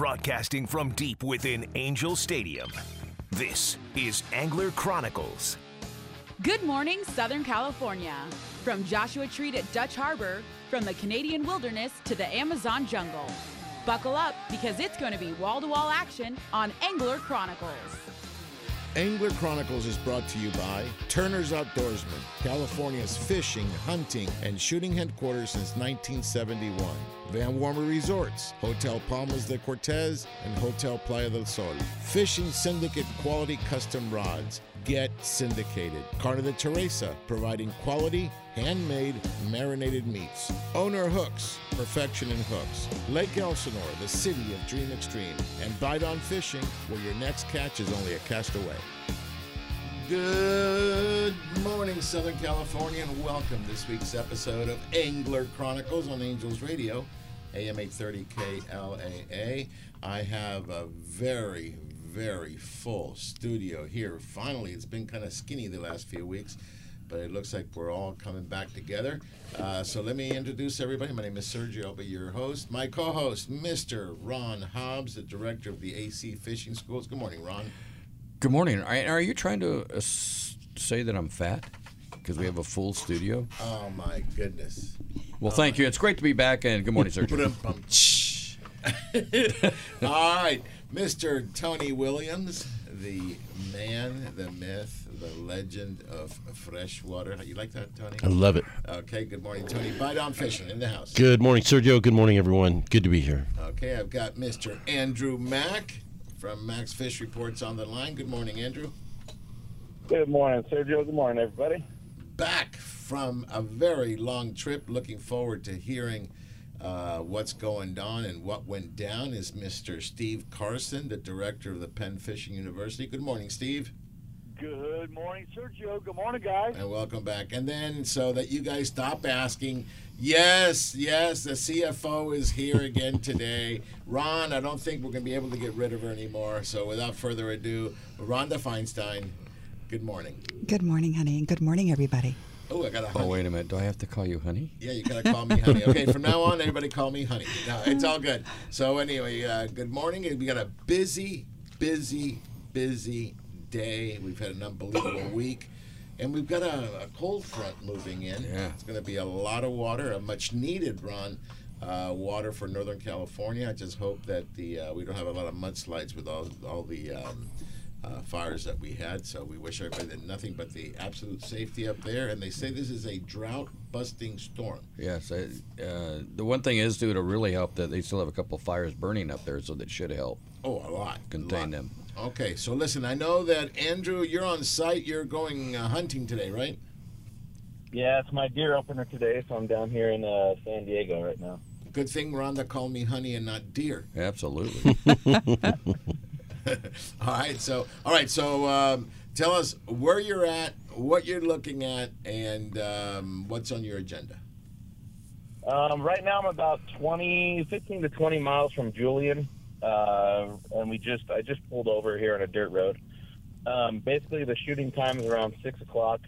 Broadcasting from deep within Angel Stadium, this is Angler Chronicles. Good morning, Southern California. From Joshua Tree to Dutch Harbor, from the Canadian wilderness to the Amazon jungle. Buckle up because it's going to be wall to wall action on Angler Chronicles. Angler Chronicles is brought to you by Turner's Outdoorsman, California's fishing, hunting, and shooting headquarters since 1971. Van Wormer Resorts, Hotel Palmas de Cortez, and Hotel Playa del Sol. Fishing Syndicate quality custom rods. Get syndicated. Carne de Teresa, providing quality, handmade, marinated meats. Owner Hooks, perfection in hooks. Lake Elsinore, the city of Dream Extreme. And Bite on Fishing, where your next catch is only a cast away. Good morning, Southern California, and welcome to this week's episode of Angler Chronicles on Angels Radio, AM 830 KLAA. I have a very, very full studio here. Finally, it's been kind of skinny the last few weeks, but it looks like we're all coming back together. Uh, so let me introduce everybody. My name is Sergio. I'll be your host. My co host, Mr. Ron Hobbs, the director of the AC Fishing Schools. Good morning, Ron. Good morning. Are, you trying to uh, say that I'm fat? Because we have a full studio. Oh, my goodness. Well, thank you. It's great to be back, and good morning, Sergio. Ba-dum-bum. All right, Mr. Tony Williams, the man, the myth, the legend of freshwater. You like that, Tony? I love it. Okay, good morning, Tony. Bite on fishing in the house. Good morning, Sergio. Good morning, everyone. Good to be here. Okay, I've got Mr. Andrew Mack from Max Fish Reports on the line. Good morning, Andrew. Good morning, Sergio. Good morning, everybody. Back from a very long trip. Looking forward to hearing uh, what's going on and what went down is Mr. Steve Carson, the director of the Penn Fishing University. Good morning, Steve. Good morning, Sergio. Good morning, guys. And welcome back. And then, so that you guys stop asking, yes, yes, the CFO is here again today. Ron, I don't think we're going to be able to get rid of her anymore. So, without further ado, Rhonda Feinstein, good morning. Good morning, honey, and good morning, everybody. Oh, I got a Oh, wait a minute. Do I have to call you honey? Yeah, you gotta call me honey. Okay, from now on, everybody call me honey. No, it's all good. So anyway, uh, good morning. We got a busy, busy, busy day. We've had an unbelievable week, and we've got a, a cold front moving in. Yeah. It's going to be a lot of water, a much needed run. Uh, water for Northern California. I just hope that the uh, we don't have a lot of mudslides with all all the um, uh, fires that we had. So we wish everybody that nothing but the absolute safety up there. And they say this is a drought busting storm. Yes. I, uh, the one thing is, too, to really help that they still have a couple of fires burning up there, so that should help Oh, a lot. contain lot. them. Okay, so listen, I know that Andrew, you're on site. You're going uh, hunting today, right? Yeah, it's my deer opener today, so I'm down here in uh, San Diego right now. Good thing Rhonda called me honey and not deer. Absolutely. all right, so all right, so um, tell us where you're at, what you're looking at, and um, what's on your agenda. Um, right now, I'm about 20, 15 to 20 miles from Julian, uh, and we just I just pulled over here on a dirt road. Um, basically, the shooting time is around six o'clock,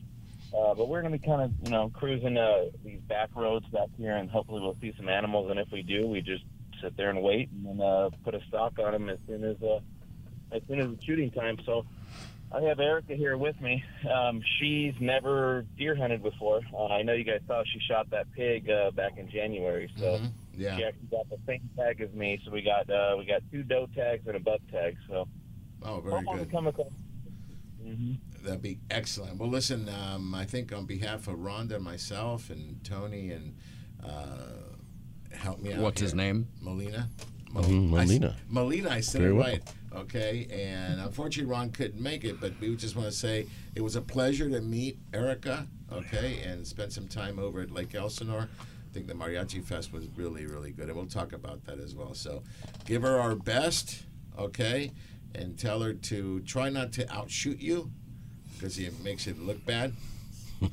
uh, but we're going to be kind of you know cruising uh, these back roads back here, and hopefully we'll see some animals. And if we do, we just sit there and wait, and then uh, put a stock on them as soon as uh, as soon as it's shooting time. So. I have Erica here with me. Um, she's never deer hunted before. Uh, I know you guys saw she shot that pig uh, back in January, so Mhm, Yeah. she actually got the same tag as me. So we got uh, we got two doe tags and a buck tag. So Oh, very hopefully we good. come across. hmm That'd be excellent. Well, listen, um, I think on behalf of Rhonda, myself, and Tony, and uh, help me out. What's his name? Molina. Mhm, I s- Molina. Molina, I said Very it well. Right. Okay, and unfortunately Ron couldn't make it, but we just want to say it was a pleasure to meet Erica. Okay, and spend some time over at Lake Elsinore. I think the Mariachi Fest was really, really good, and we'll talk about that as well. So, give her our best, okay, and tell her to try not to outshoot you, because it makes it look bad.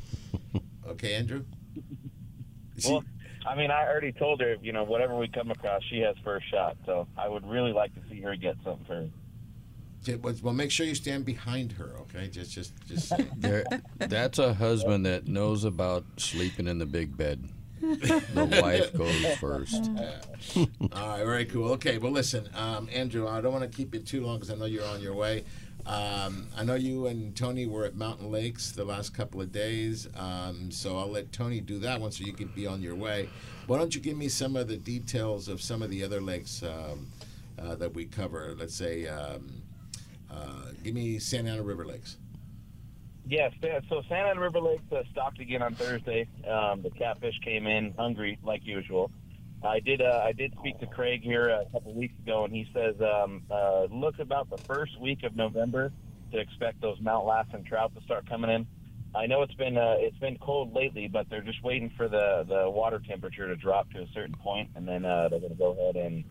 Okay, Andrew. She- Well, I mean, I already told her, you know, whatever we come across, she has first shot. So I would really like to see her get something first. J- Well, well, make sure you stand behind her, okay? Just, just, just. There, that's a husband that knows about sleeping in the big bed. The wife goes first. All right, very cool. Okay, well, listen, um, Andrew, I don't want to keep you too long because I know you're on your way. Um, I know you and Tony were at Mountain Lakes the last couple of days, um, so I'll let Tony do that one so you can be on your way. Why don't you give me some of the details of some of the other lakes um, uh, that we cover? Let's say, um, uh, give me Santa Ana River Lakes. Yes, so Santa Ana River Lakes uh, stocked again on Thursday. Um, the catfish came in hungry like usual. I did. Uh, I did speak to Craig here a couple weeks ago, and he says um, uh, look about the first week of November to expect those Mount Lassen trout to start coming in. I know it's been uh, it's been cold lately, but they're just waiting for the the water temperature to drop to a certain point, and then uh, they're going to go ahead and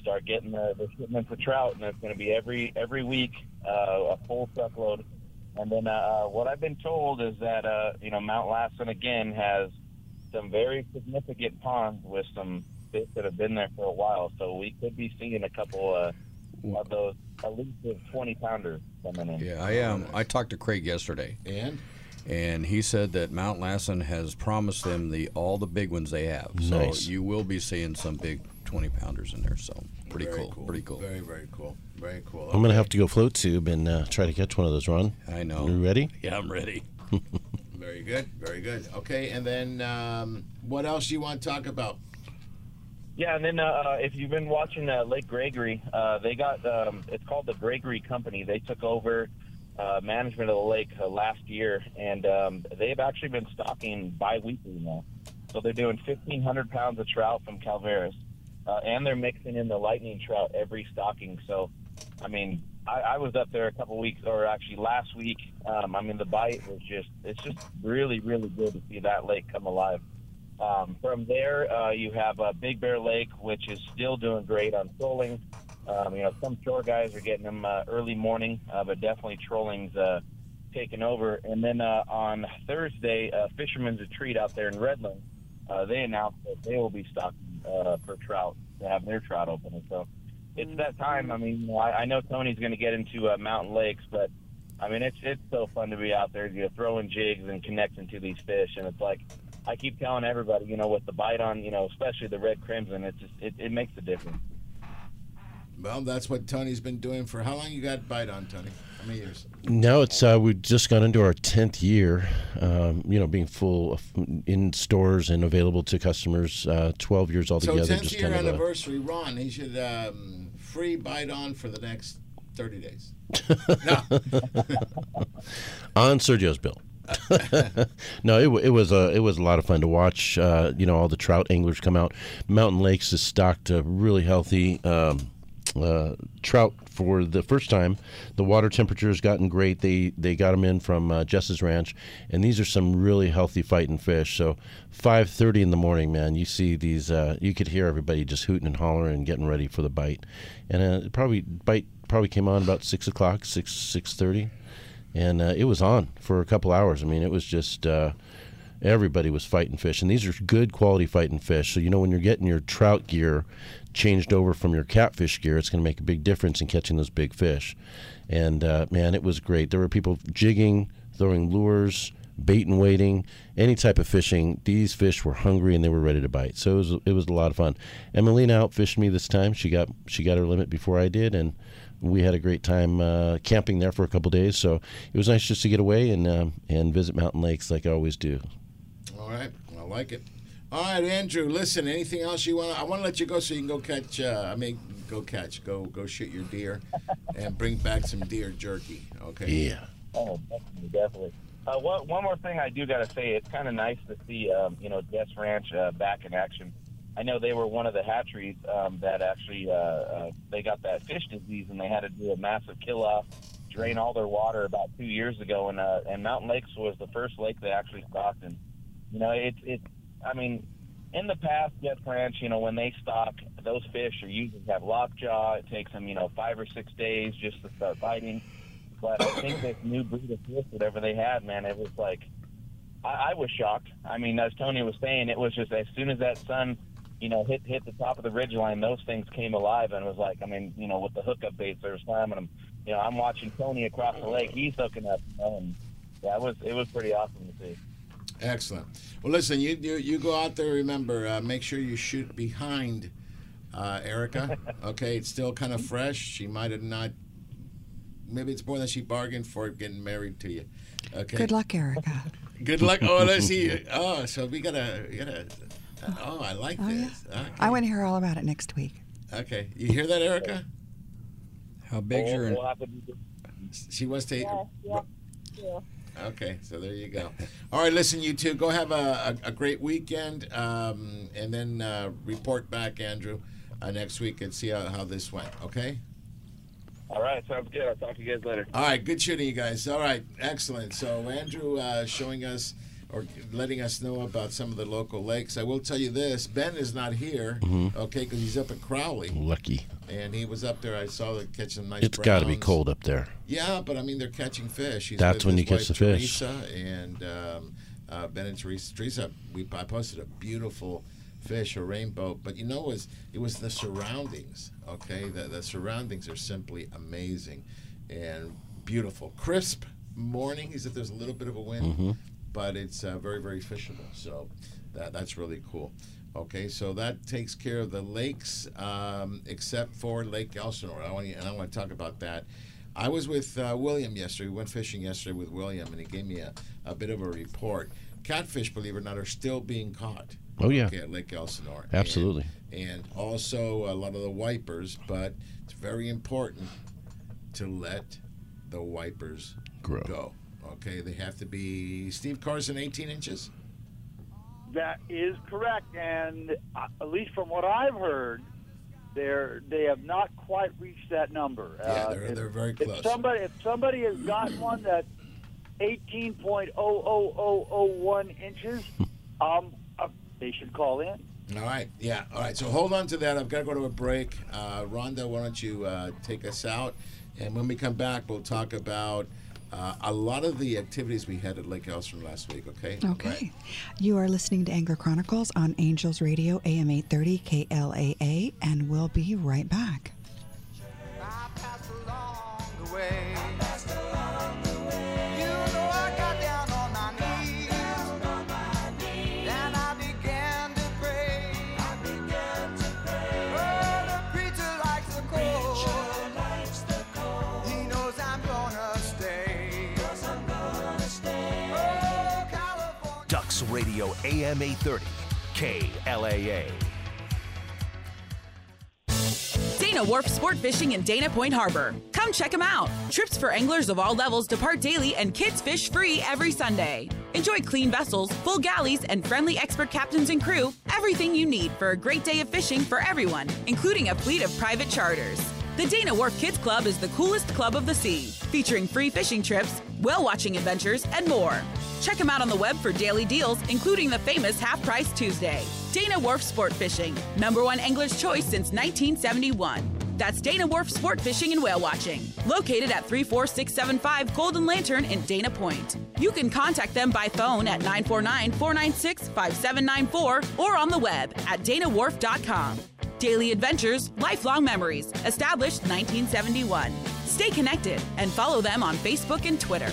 start getting the, the shipments of trout, and it's going to be every every week uh, a full truckload. And then uh, what I've been told is that uh, you know Mount Lassen again has some very significant ponds with some fish that have been there for a while, so we could be seeing a couple uh, of those elusive twenty pounders coming in. Yeah, I um I talked to Craig yesterday, And and he said that Mount Lassen has promised them the all the big ones they have. So Nice. you will be seeing some big twenty pounders in there. So pretty very cool, pretty cool. Very, very cool. Very cool. I'm gonna have to go float tube and uh, try to catch one of those. Ron, I know. you ready? Yeah, I'm ready. Very good, very good. Okay, and then um, what else you want to talk about? Yeah, and then uh, uh, if you've been watching uh, Lake Gregory, uh, they got um, it's called the Gregory Company. They took over uh, management of the lake uh, last year, and um, they've actually been stocking bi-weekly now. So they're doing 1,500 pounds of trout from Calaveras, and they're mixing in the lightning trout every stocking. So, I mean, I, I was up there a couple weeks, or actually last week. Um, I mean, the bite was just it's just really really good to see that lake come alive. Um, from there, uh, you have uh, Big Bear Lake, which is still doing great on trolling. Um, you know, some shore guys are getting them uh, early morning, uh, but definitely trolling's uh, taking over. And then uh, on Thursday, uh, Fisherman's Retreat out there in Redland, uh, they announced that they will be stocking uh, for trout to have their trout opening. So it's that time. I mean, I, I know Tony's going to get into uh, mountain lakes, but I mean, it's it's so fun to be out there, you know, throwing jigs and connecting to these fish, and it's like I keep telling everybody, you know, with the bite on, you know, especially the red crimson, it's just it, it makes a difference. Well, that's what Tony's been doing for how long? You got bite on Tony? How many years? Now it's uh, we've just gone into our tenth year. Um, you know, being full of, in stores and available to customers. Uh, Twelve years altogether. So tenth year kind of anniversary, Ron. He should um, free bite on for the next thirty days. on Sergio's bill. no, it, it was a it was a lot of fun to watch. Uh, you know, all the trout anglers come out. Mountain Lakes is stocked uh, really healthy. Um, uh, trout for the first time. The water temperature has gotten great. They they got them in from uh, Jess's ranch, and these are some really healthy fighting fish. So, five thirty in the morning, man, you see these. Uh, you could hear everybody just hooting and hollering and getting ready for the bite. And uh, probably bite probably came on about six o'clock, six six thirty and uh, it was on for a couple hours. I mean, it was just uh, everybody was fighting fish, and these are good quality fighting fish. So you know when you're getting your trout gear changed over from your catfish gear, it's going to make a big difference in catching those big fish. And uh, man, it was great. There were people jigging, throwing lures. Bait and waiting, any type of fishing. These fish were hungry and they were ready to bite. So it was it was a lot of fun. Emelina outfished me this time. She got she got her limit before I did, and we had a great time uh, camping there for a couple days. So it was nice just to get away and um, and visit mountain lakes like I always do. All right, I like it. All right, Andrew. Listen, anything else you want? I want to let you go so you can go catch. Uh, I mean, go catch, go go shoot your deer, and bring back some deer jerky. Okay. Yeah. Oh, definitely, definitely. Uh, one, one more thing I do got to say, it's kind of nice to see, um, you know, Jess Ranch uh, back in action. I know they were one of the hatcheries um, that actually uh, uh, they got that fish disease and they had to do a massive kill off, drain all their water about two years ago, and uh, and Mountain Lakes was the first lake they actually stocked. And you know, it's it's I mean, in the past, Jess Ranch, you know, when they stock, those fish are usually have lockjaw. It takes them, you know, five or six days just to start biting. But I think this new breed of fish, whatever they had, man, it was like I, I was shocked. I mean, as Tony was saying, it was just as soon as that sun, you know, hit hit the top of the ridge line, those things came alive, and was like, I mean, you know, with the hookup baits, they were slamming them. You know, I'm watching Tony across the lake; he's hooking up, and yeah, it was it was pretty awesome to see. Excellent. Well, listen, you you, you go out there. Remember, uh, make sure you shoot behind uh, Erica. Okay, it's still kind of fresh. She might have not. Maybe it's more than she bargained for getting married to you. Okay. Good luck, Erica. Good luck. Oh, let's see. Oh, so we gotta, we gotta. Oh, I like Oh, yeah. this. Okay. I want to hear all about it next week. Okay, you hear that, Erica? How big's We'll, your? we'll have to do- She wants to. Yeah, yeah, yeah. Okay, so there you go. All right, listen, you two, go have a, a, a great weekend, um, and then uh, report back, Andrew, uh, next week and see how, how this went. Okay. All right, sounds good. I'll talk to you guys later. All right, good shooting, you guys. All right, excellent. So Andrew uh, showing us or letting us know about some of the local lakes. I will tell you this: Ben is not here, okay, because he's up at Crowley, Lucky. and he was up there. I saw them catch some nice. It's got to be cold up there. Yeah, but I mean, they're catching fish. He's That's when you catch the fish. Teresa, and um, uh, Ben and Teresa. Teresa, we I posted a beautiful fish, a rainbow. But you know, it was it was the surroundings. Okay, the the surroundings are simply amazing and beautiful, crisp morning. He said there's a little bit of a wind, Mm-hmm. But it's uh, very very fishable. So that that's really cool. Okay, so that takes care of the lakes, um, except for Lake Elsinore. I want to, and I want to talk about that. I was with uh, William yesterday. We went fishing yesterday with William, and he gave me a, a bit of a report. Catfish, believe it or not, are still being caught. Oh, yeah. okay, at Lake Elsinore. And- Absolutely. And, also a lot of the wipers, but it's very important to let the wipers Grow. go. Okay, they have to be Steve Carson, 18 inches. That is correct, and uh, at least from what I've heard, they're they have not quite reached that number. Yeah, Uh, they're, if- they're very close. If somebody if somebody has got one that's eighteen point oh oh oh oh one inches, um, uh, they should call in. All right, yeah. All right, so hold on to that. I've got to go to a break. Uh, Rhonda, why don't you uh, take us out? And when we come back, we'll talk about uh, a lot of the activities we had at Lake Elsinore last week, okay? Okay. Right. You are listening to Angler Chronicles on Angels Radio AM 830 KLAA, and we'll be right back. AM 830, KLAA. Dana Wharf Sport Fishing in Dana Point Harbor. Come check them out. Trips for anglers of all levels depart daily and kids fish free every Sunday. Enjoy clean vessels, full galleys, and friendly expert captains and crew. Everything you need for a great day of fishing for everyone, including a fleet of private charters. The Dana Wharf Kids Club is the coolest club of the sea, featuring free fishing trips, whale watching adventures, and more. Check them out on the web for daily deals, including the famous Half Price Tuesday. Dana Wharf Sport Fishing, number one angler's choice since 1971. That's Dana Wharf Sport Fishing and Whale Watching, located at 34675 Golden Lantern in Dana Point. You can contact them by phone at 949 496 5794 or on the web at danawharf.com. Daily adventures, lifelong memories, established 1971. Stay connected and follow them on Facebook and Twitter.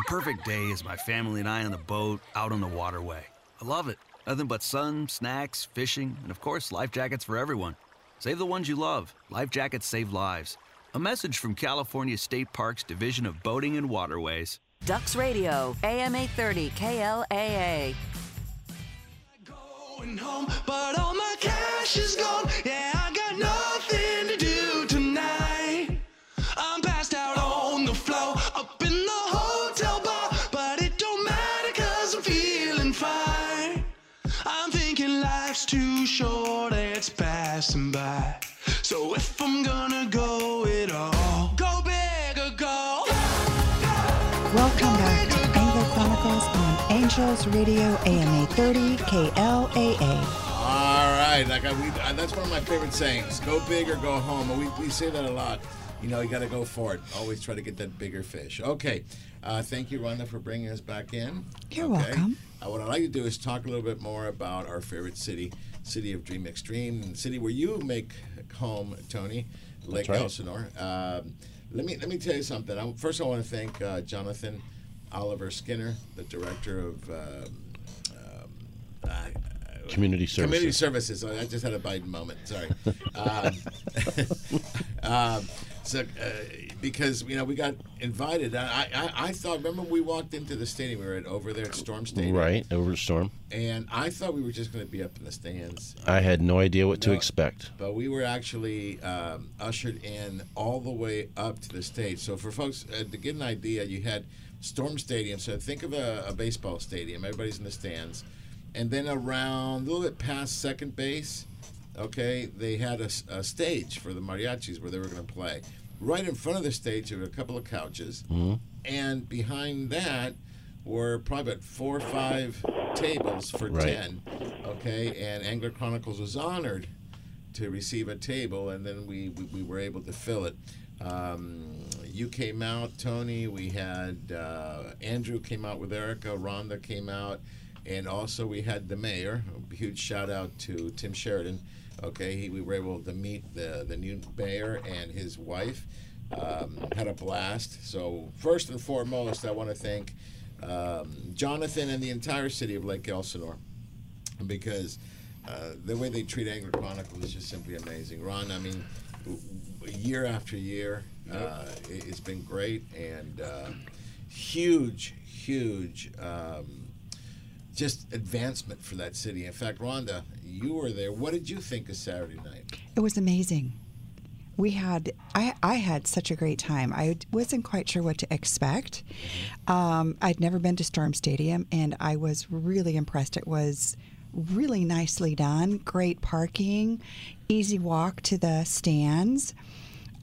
The perfect day is my family and I on the boat out on the waterway. I love it. Nothing but sun, snacks, fishing, and of course, life jackets for everyone. Save the ones you love. Life jackets save lives. A message from California State Parks Division of Boating and Waterways. Ducks Radio, AM 830 KLAA. Radio AMA 30 KLAA. All right, like I, we, uh, that's one of my favorite sayings: "Go big or go home." And we, we say that a lot. You know, you got to go for it. Always try to get that bigger fish. Okay, uh, thank you, Rhonda, for bringing us back in. You're Okay. welcome. Uh, what I'd like to do is talk a little bit more about our favorite city, city of Dream Extreme, and the city where you make home, Tony, Lake right. Elsinore. Um, let me let me tell you something. I, first, I want to thank uh, Jonathan Oliver Skinner, the director of. Um, um, uh, Community Community services. services. I just had a Biden moment. Sorry. um, um, so, uh, because you know we got invited, I, I I thought. Remember we walked into the stadium. We were at, over there at Storm Stadium, Right over the storm. And I thought we were just going to be up in the stands. I had no idea what to expect. But we were actually um, ushered in all the way up to the stage. So for folks uh, to get an idea, you had Storm Stadium. So think of a, a baseball stadium. Everybody's in the stands, and then around a little bit past second base, okay, they had a stage for the mariachis where they were going to play. Right in front of the stage, there were a couple of couches, Mhm. and behind that were probably about four or five tables for Right. ten. Okay, and Angler Chronicles was honored to receive a table, and then we, we, we were able to fill it. Um, you came out, Tony. We had uh, Andrew came out with Erica. Rhonda came out, and also we had the mayor. A huge shout out to Tim Sheridan. Okay, he, we were able to meet the the new mayor and his wife. Um, had a blast. So first and foremost, I want to thank um, Jonathan and the entire city of Lake Elsinore because uh, the way they treat Angler Chronicles is just simply amazing. Ron, I mean, year after year, uh, it, it's been great and uh, huge, huge. Um, just advancement for that city. In fact, Rhonda, you were there. What did you think of Saturday night? It was amazing. We had I, I had such a great time. I wasn't quite sure what to expect. Um, I'd never been to Storm Stadium, and I was really impressed. It was really nicely done. Great parking, easy walk to the stands.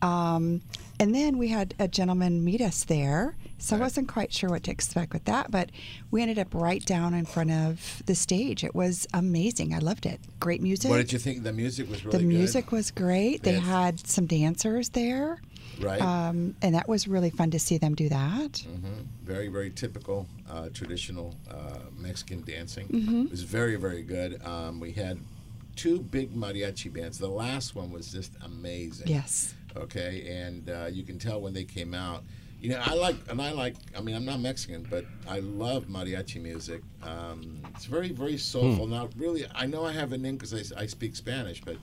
Um, and then we had a gentleman meet us there. So I wasn't quite sure what to expect with that, but we ended up right down in front of the stage. It was amazing. I loved it. Great music. What did you think? The music was really the good. music was great. They Yes. had some dancers there. Right. Um, and that was really fun to see them do that. Mm-hmm. Very, very typical, uh, traditional uh, Mexican dancing. Mm-hmm. It was very, very good. Um, we had two big mariachi bands. The last one was just amazing. Yes. Okay, and uh, you can tell when they came out. You know, I like, and I like. I mean, I'm not Mexican, but I love mariachi music. Um, it's very, very soulful. Now, really, I know I have an in because I, I speak Spanish, but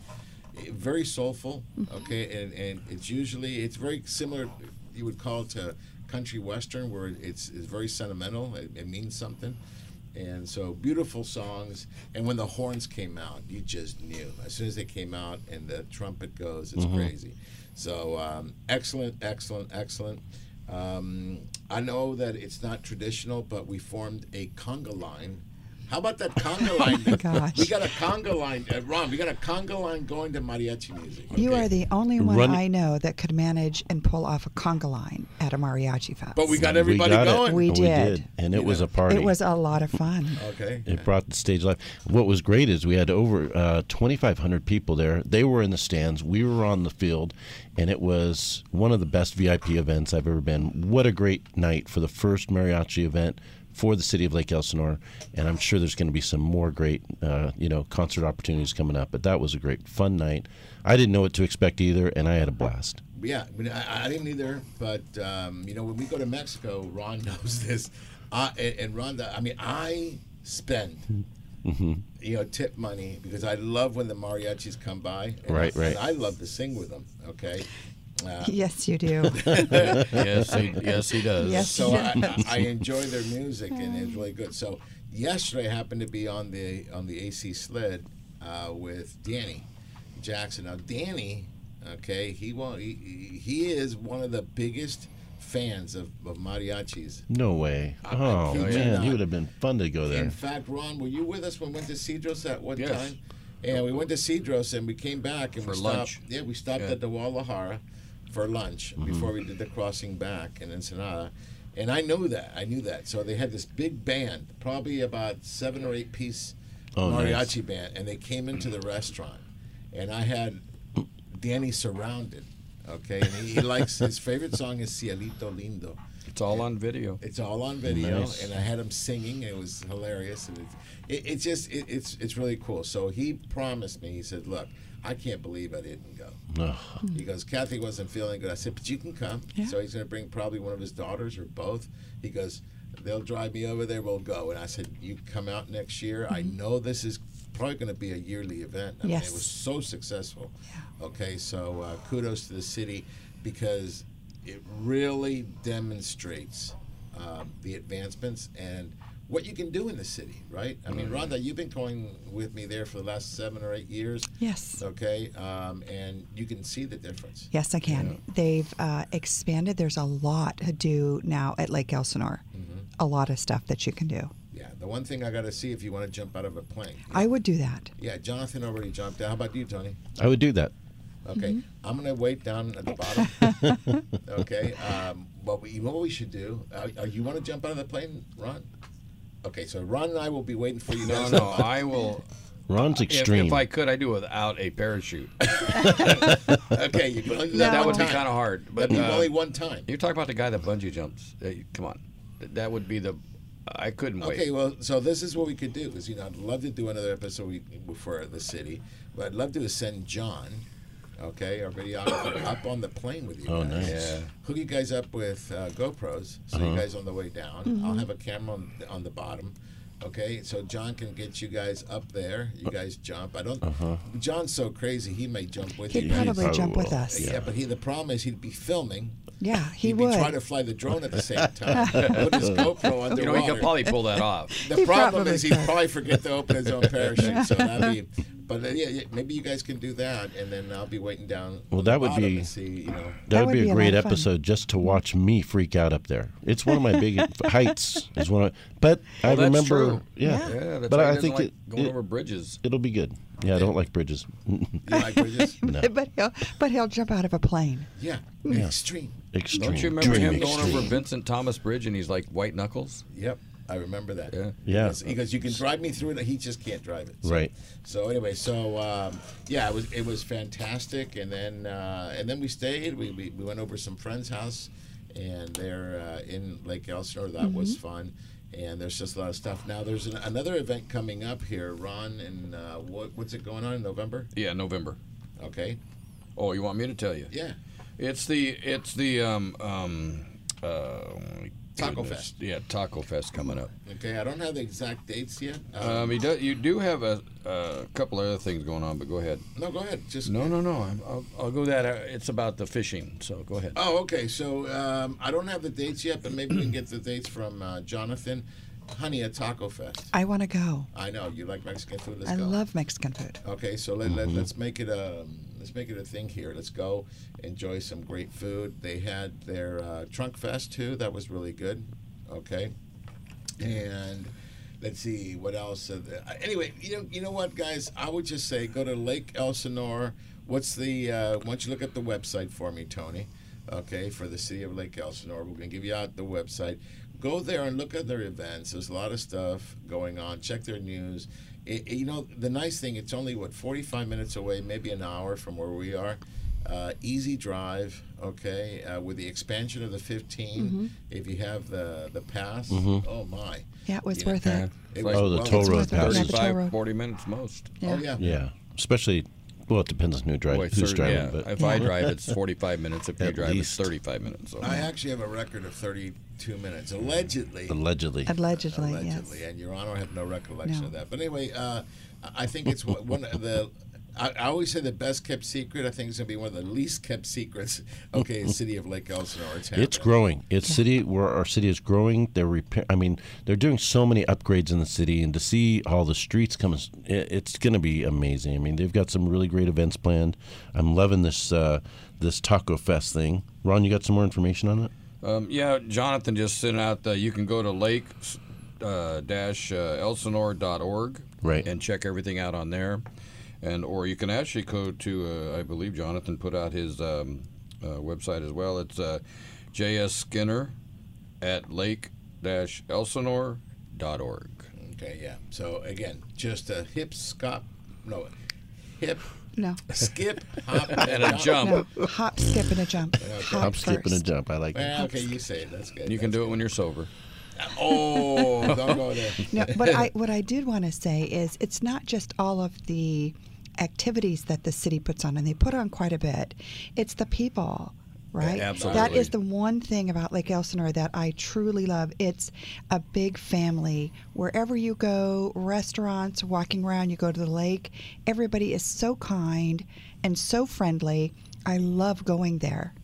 very soulful. Okay, and, and it's usually it's very similar. You would call it to country western, where it's, it's very sentimental. It, it means something. And so beautiful songs. And when the horns came out, you just knew. As soon as they came out and the trumpet goes, it's Mhm. crazy. So um, excellent, excellent, excellent. Um, I know that it's not traditional, but we formed a conga line. How about that conga line? Oh my gosh. We got a conga line, uh, Ron. We got a conga line going to mariachi music. You are the only one Run- I know that could manage and pull off a conga line at a mariachi fest. But we got everybody got going. We We did. did, and it was a party. It was a lot of fun. Okay. It brought the stage life. What was great is we had over uh, 2,500 people there. They were in the stands. We were on the field, and it was one of the best VIP events I've ever been. What a great night for the first mariachi event for the city of Lake Elsinore, and I'm sure there's going to be some more great, uh, you know, concert opportunities coming up. But that was a great, fun night. I didn't know what to expect either, and I had a blast. Yeah, I, mean, I, I didn't either. But um, you know, when we go to Mexico, Ron knows this. I, and, and Rhonda, I mean, I spend hmm you know tip money because I love when the mariachis come by. Right, I, right. I love to sing with them. Okay. Uh, Yes, you do. Yes, he- yes, he does. Yes, so he I, does. I enjoy their music and it's really good. So yesterday I happened to be on the on the AC sled uh, with Danny Jackson. Now Danny, okay, he won't. He, he is one of the biggest fans of, of mariachis. No way. I- I Oh, kid man, not. he would have been fun to go there. In fact, Ron, were you with us when we went to Cedros at one Yes. time? Yeah, we went to Cedros and we came back and For we stopped. lunch. Yeah, we stopped Yeah. at the Guadalajara for lunch Mm-hmm. before we did the crossing back in Ensenada. And I knew that. I knew that. So they had this big band, probably about seven or eight piece Oh, mariachi nice. band, and they came into the restaurant, and I had Danny surrounded. Okay, and he, he likes his favorite song is Cielito Lindo. It's all on video. It's all on video, Nice. and I had him singing. It was hilarious, and it's it, it just it, it's it's really cool. So he promised me. He said, "Look, I can't believe I didn't go." Ugh. He goes, Kathy wasn't feeling good. I said, but you can come. Yeah. So he's going to bring probably one of his daughters or both. He goes, they'll drive me over there. We'll go. And I said, you come out next year. I know this is probably going to be a yearly event. I mean, it was so successful. Yeah. Okay, so uh, kudos to the city because it really demonstrates um, the advancements and what you can do in the city, right? I mean, Rhonda, you've been going with me there for the last seven or eight years. Yes. Okay, um, and you can see the difference. Yes, I can. They've uh, expanded. There's a lot to do now at Lake Elsinore. Mm-hmm. A lot of stuff that you can do. Yeah, the one thing I got to see if you want to jump out of a plane. I would do that. Yeah, Jonathan already jumped out. How about you, Tony? I would do that. Okay, I'm gonna wait down at the bottom. okay, um, what we, what we should do? Uh, uh, you want to jump out of the plane, Ron? Okay, so Ron and I will be waiting for you. No, no, I will. Ron's extreme. if I could, I do without a parachute. okay, you can only do that, that one would be kind of hard. But That'd be uh, only one time. You're talking about the guy that bungee jumps. Uh, come on, that would be the. I couldn't wait. Okay, well, so this is what we could do. Is you know, I'd love to do another episode we- for the city, but I'd love to send John, okay, our videographer, up on the plane with you Oh, guys. nice. Yeah. Hook you guys up with uh, GoPros, so you Uh-huh. guys on the way down. I'll have a camera on, on the bottom. Okay, so John can get you guys up there. You guys jump. I don't. Uh-huh. John's so crazy. He may jump with you. He'd you. probably probably jump with us. Yeah. Yeah, but he the problem is he'd be filming. he He'd would. be trying to fly the drone at the same time. Put his GoPro underwater. You know, he could probably pull that off. The He problem probably is he'd probably forget to open his own parachute. So that'd be. But uh, yeah, yeah, maybe you guys can do that, and then I'll be waiting down. Well, that would be- see, you know. That, would be, a great lot of fun. episode just to watch me freak out up there. It's one of my big heights. Is one of, but I Well, that's remember, true. yeah, Yeah, that's but why I think like it, going it, over bridges. it'll be good. Yeah, I don't like bridges. You like bridges? no, but he'll but he'll jump out of a plane. Yeah, Yeah. extreme. extreme. Don't you remember dream him going over. Vincent Thomas Bridge and he's like white knuckles? Yep, I remember that. Yeah. Yeah. Because- Because you can drive me through it, he just can't drive it. So, Right. So anyway, so um, yeah, it was it was fantastic, and then uh, and then we stayed. We, we we went over some friends' house, and they're uh, in Lake Elsinore. That was fun. And there's just a lot of stuff. Now there's an, another event coming up here, Ron, and uh, what, what's it going on in November? Yeah, November. Okay. Oh, you want me to tell you? Yeah. It's the it's the um um uh Taco goodness. Fest. Yeah, Taco Fest coming up. Okay. I don't have the exact dates yet. Um, you do you do have a, a couple other things going on, but go ahead. no, go ahead. Just No, no, no. I'm- I'll, I'll go that. Uh, it's about the fishing, so go ahead. Oh, okay. So um, I don't have the dates yet, but maybe we can get the dates from uh, Jonathan. Honey, at Taco Fest. I want to go. I know you like Mexican food. Let's I go. love Mexican food. Okay, so let, let, let's make it a let's make it a thing here. Let's go enjoy some great food. They had their uh, Trunk Fest too. That was really good. Okay, and let's see what else. Uh, anyway, you know you know what, guys? I would just say go to Lake Elsinore. What's the? Uh, why don't you look at the website for me, Tony? Okay, for the city of Lake Elsinore, we're gonna give you out the website. Go there and look at their events. There's a lot of stuff going on. Check their news. It, it- you know, the nice thing, it's only what 45 minutes away, maybe an hour from where we are. Uh, easy drive, okay. Uh, with the expansion of the 15, if you have the the pass, oh my, Yeah, it was Yeah. worth Yeah. it. It was Oh, the well- toll road worth it. Yeah, toll 35, road. 40 minutes most. Oh yeah. Yeah, especially. Well, it depends on who drives. Boy, who's sir, driving, yeah. but If I drive, it's 45 minutes. If you drive, least. it's 35 minutes. So. I actually have a record of 32 minutes, allegedly. allegedly. Allegedly, allegedly, yes. and Your Honor, I have no recollection No. of that. But anyway, uh, I think it's one one of the. I, I always say the best kept secret. I think it's gonna be one of the least kept secrets. Okay, in the city of Lake Elsinore. It's, It's growing. It's city where our city is growing. They're repair. I mean, they're doing so many upgrades in the city, and to see all the streets come, it's going to be amazing. I mean, they've got some really great events planned. I'm loving this uh, this Taco Fest thing. Ron, you got some more information on it? Um, yeah, Jonathan just sent out. The, you can go to lake uh, dash uh, elsinore.org Right. and check everything out on there, and or you can actually go to. Uh, I believe Jonathan put out his um, uh, website as well. It's uh, J.S. Skinner at lake-elsinore.org. Okay, yeah. So again, just a hip scop, no, hip No. skip, hop, And a jump. No, hop, skip, and a jump. Hop, Hop, skip, and a jump. I like that. Well, okay, you say it. That's good. You can That's do it when you're sober. Oh, don't go there. No, but I, what I did want to say is it's not just all of the activities that the city puts on, and they put on quite a bit. It's the people, right? absolutely. That is the one thing about Lake Elsinore that I truly love. It's a big family. Wherever you go, restaurants, walking around, you go to the lake, everybody is so kind and so friendly. I love going there.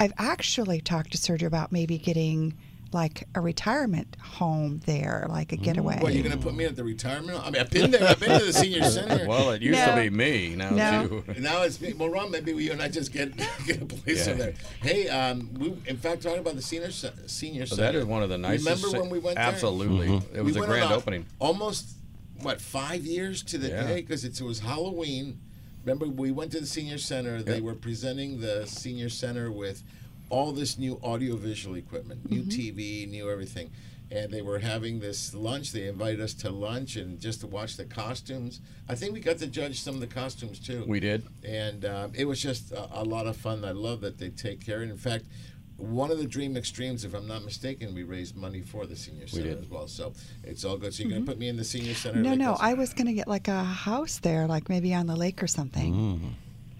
I've actually talked to Sergio about maybe getting like a retirement home there, like a getaway. What, you're going to put me at the retirement? home? I mean, I've been there. I've been to the senior center. Well, it used to be me. Now No. it's now it's me. Well, Ron, maybe you and I just get get a place Yeah. over there. Hey, um, we in fact talking about the senior ce- senior So center. that is one of the nicest. Remember when we went there? Absolutely. It was We a grand opening. Almost what five years to the Yeah. day because it was Halloween. Remember, we went to the senior center. They Yep. were presenting the senior center with all this new audiovisual equipment, new mm-hmm. TV, new everything. And they were having this lunch. They invited us to lunch and just to watch the costumes. I think we got to judge some of the costumes too We did. and um, it was just a, a lot of fun. I love that they take care. And in fact, one of the Dream Extremes, if I'm not mistaken, we raised money for the senior center did. as well. So it's all good. So you're gonna mm-hmm. put me in the senior center? no, like no, this? I was going to get like a house there, like maybe on the lake or something. Mm.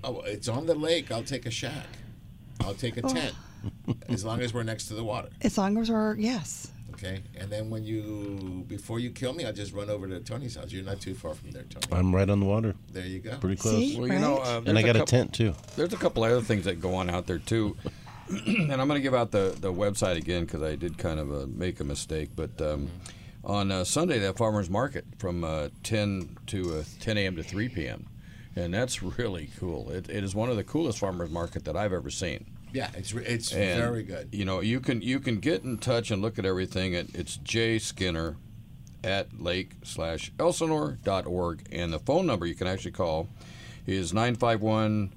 Oh, it's on the lake. I'll take a shack. I'll take a Oh. tent, as long as we're next to the water. As long as we're, yes. Okay. And then when you, before you kill me, I'll just run over to Tony's house. You're not too far from there, Tony. I'm right on the water. There you go. Pretty close. See? Well, you know, Right? uh, And I got a couple- tent too. There's a couple other things that go on out there too, and I'm going to give out the the website again because I did kind of uh, make a mistake. But um, on uh, Sunday, that farmers market from uh, 10 to uh, 10 a.m. to 3 p.m. And that's really cool. It, it is one of the coolest farmers market that I've ever seen. Yeah, it's it's And, very good. You know, you can you can get in touch and look at everything. At, it's Jay Skinner at lake slash elsinore dot org, and the phone number you can actually call is nine five one.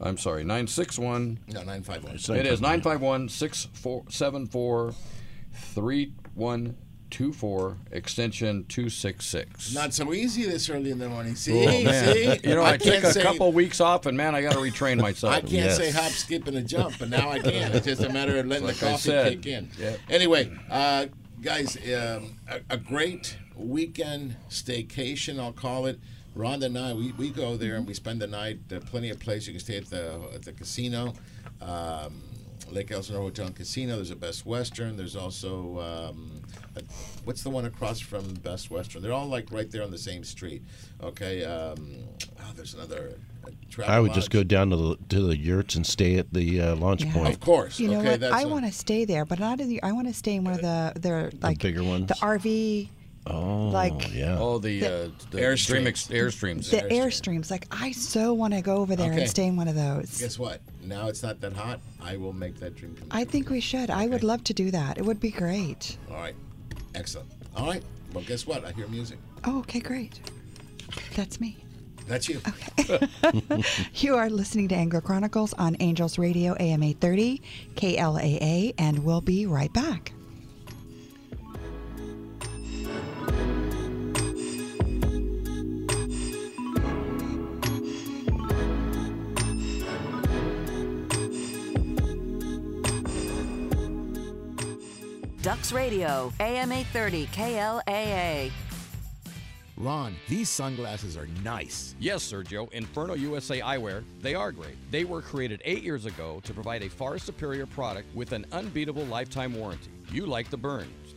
I'm sorry, nine six one. No, nine five one. It is 951 674 3124, extension 266. Not so easy this early in the morning. See, Oh, see. You know, I, took a say- couple weeks off, and man, I got to retrain myself. I can't say hop, skip, and a jump, but now I can. It's just a matter of letting Like the coffee said. kick in. Yep. Anyway, uh, guys, um, a, a great weekend staycation, I'll call it. Rhonda and I, we, we go there and we spend the night. There plenty of places. You can stay at the at the casino, um, Lake Elsinore Hotel and Casino. There's a Best Western. There's also um, a, what's the one across from Best Western? They're all like right there on the same street. Okay. Um, oh, there's another. uh, I would just go down to the to the yurts and stay at the uh, launch Yeah. point. Of course. You know what? that's I a- want to stay there, but not in the. I want to stay in one of the their like bigger ones? the RV, Oh, Like- yeah. Oh, the, The- uh, the Airstreams. Dream ex- Airstreams. the airstreams. Like I so want to go over there Okay. and stay in one of those. Guess what? Now it's not that hot. I will make that dream come I think we should. I would love to do that. It would be great. All right. Excellent. All right. Well, guess what? I hear music. Oh, okay, great. That's me. That's you. Okay. you are listening to Angler Chronicles on Angels Radio AM 830 KLAA, and we'll be right back. Ducks Radio, AM 830 KLAA. Ron, these sunglasses are nice. Yes, Sergio, Inferno USA Eyewear, they are great. They were created eight years ago to provide a far superior product with an unbeatable lifetime warranty. You like the burns.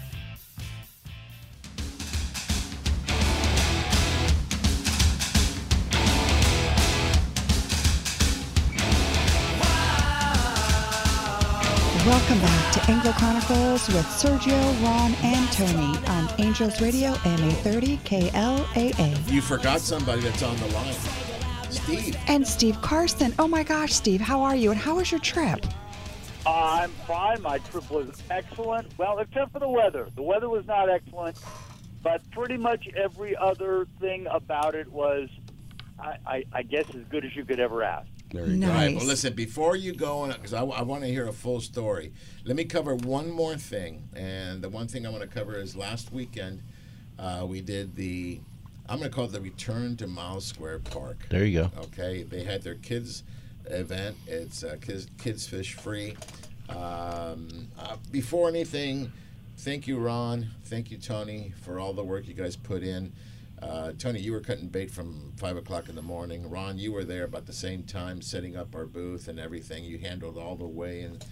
Welcome back to Angler Chronicles with Sergio, Ron, and Tony on Angels Radio MA 30 KLAA. You forgot somebody that's on the line. Steve. And Steve Carson. Oh my gosh, Steve, how are you? And how was your trip? I'm fine. My trip was excellent. Well, except for the weather. The weather was not excellent, but pretty much every other thing about it was, I, I, I guess, as good as you could ever ask. There you go. All right, well, listen, before you go on, because I, I want to hear a full story, let me cover one more thing. And the one thing I want to cover is last weekend, uh, we did the, I'm going to call it the Return to Miles Square Park. There you go. Okay, they had their kids event. It's uh, kids, kids fish free. Um, uh, before anything, thank you, Ron. Thank you, Tony, for all the work you guys put in. Uh, Tony, you were cutting bait from five o'clock in the morning. Ron, you were there about the same time, setting up our booth and everything. You handled all the way, and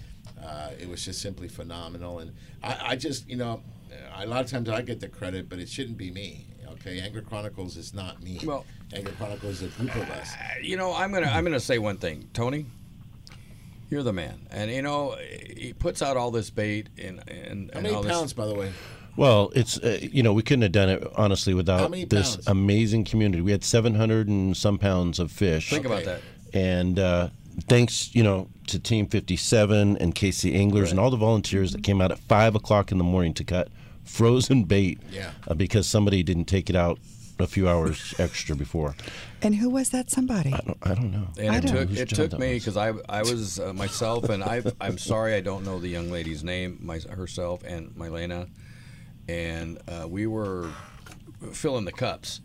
uh, it was just simply phenomenal. And I, I just, you know, a lot of times I get the credit, but it shouldn't be me. Okay, Angler Chronicles is not me. Well, Angler Chronicles is a group of us. You know, I'm gonna I'm gonna say one thing, Tony. You're the man, and you know he puts out all this bait and and, How and many all this. pounds, by the way? Well, it's uh, you know we couldn't have done it honestly without this pounds? amazing community. We had 700 and some pounds of fish. Think about that. And uh, thanks, you know, to Team 57 and KC Anglers and all the volunteers that came out at five o'clock in the morning to cut frozen bait. Yeah. Uh, because somebody didn't take it out a few hours extra before. And who was that somebody? I don't, I don't know. And I it don't took whose it took me because I I was uh, myself and I I'm sorry I don't know the young lady's name my herself and Mylena, and uh, we were filling the cups.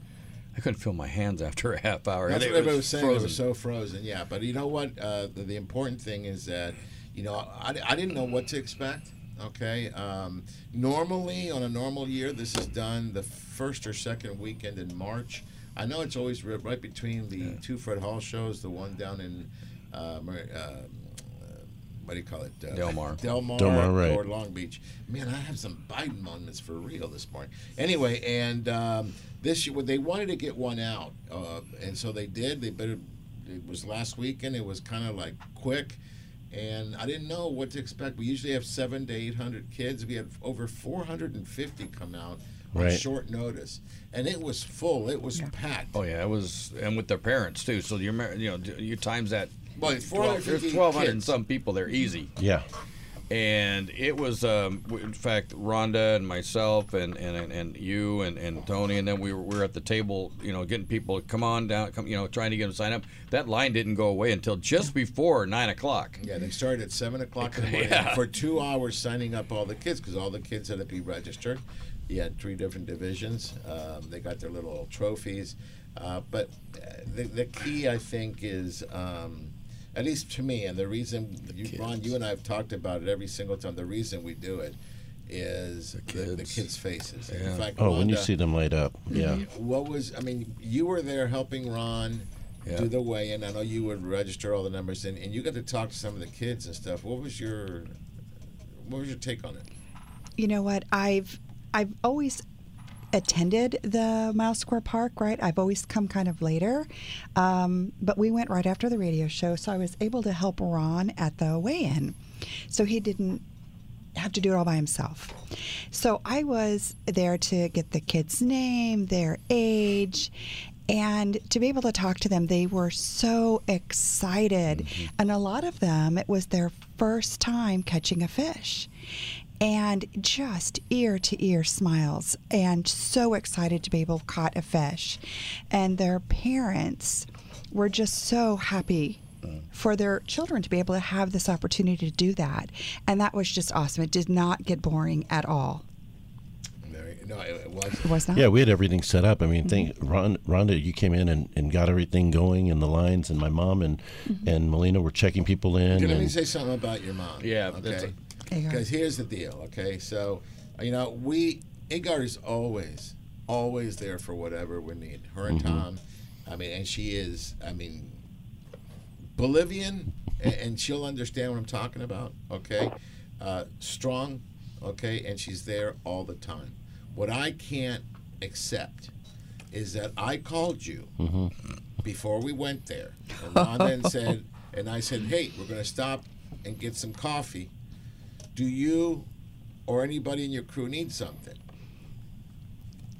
I couldn't feel my hands after a half hour. That's what everybody was was saying. It was frozen. so frozen. Yeah, but you know what? Uh, the, the important thing is that, you know, I, I didn't know what to expect. Okay. Um, normally, on a normal year, this is done the first or second weekend in March. I know it's always right, between the two Fred Hall shows, the one down in, uh, uh, what do you call it? Uh, Del Mar. Del Mar, Del Mar, right. or Long Beach. Man, I have some Biden moments for real this morning. Anyway, and um, this year, they wanted to get one out, uh, and so they did. They better. It was last weekend. It was kind of like quick, and I didn't know what to expect. We usually have seven to eight hundred kids. We had over four hundred and fifty come out on Right. short notice, and it was full. It was packed. Oh yeah, it was, and with their parents too. So you remember, you know, you times that. Well, 12 450 there's 1,200 and kids. some people there, easy. Yeah. And it was, um, in fact, Rhonda and myself and, and, and you and, and Tony, and then we were, we were at the table, you know, getting people to come on down, come, you know, trying to get them to sign up. That line didn't go away until just before nine o'clock. Yeah, they started at seven o'clock in the morning Yeah. for two hours signing up all the kids because all the kids had to be registered. You had three different divisions. Um, they got their little trophies, uh, but uh, the, the key I think is. Um, at least to me, and the reason you, Ron, you and I have talked about it every single time. The reason we do it is the kids, the, kids' faces. Yeah. In fact, Oh, when you see them light up, mhm. yeah. What was? I mean, you were there helping Ron Yeah. do the weigh-in. I know you would register all the numbers, and, and you got to talk to some of the kids and stuff. What was your What was your take on it? You know what? I've I've always attended the Mile Square Park, right? I've always come kind of later, um, but we went right after the radio show, so I was able to help Ron at the weigh-in, so he didn't have to do it all by himself. So I was there to get the kids' name, their age, and to be able to talk to them. They were so excited, and a lot of them it was their first time catching a fish and just ear to ear smiles and so excited to be able to caught a fish and their parents were just so happy for their children to be able to have this opportunity to do that and that was just awesome it did not get boring at all no, it, it was. It was not? Yeah, we had everything set up. I mean, think Ron, Rhonda, you came in and, and got everything going in the lines, and my mom and mm-hmm. and Melina were checking people in. Okay, let me say something about your mom. Yeah, Okay. There you go. Because here's the deal. Okay, so you know we Agar is always always there for whatever we need. Her and Mhm. Tom. I mean, and she is. I mean, Bolivian, and, and she'll understand what I'm talking about. Okay, uh, strong. Okay, and she's there all the time. What I can't accept is that I called you Mhm. before we went there. And Ron then said, and I said, hey, we're going to stop and get some coffee. Do you or anybody in your crew need something?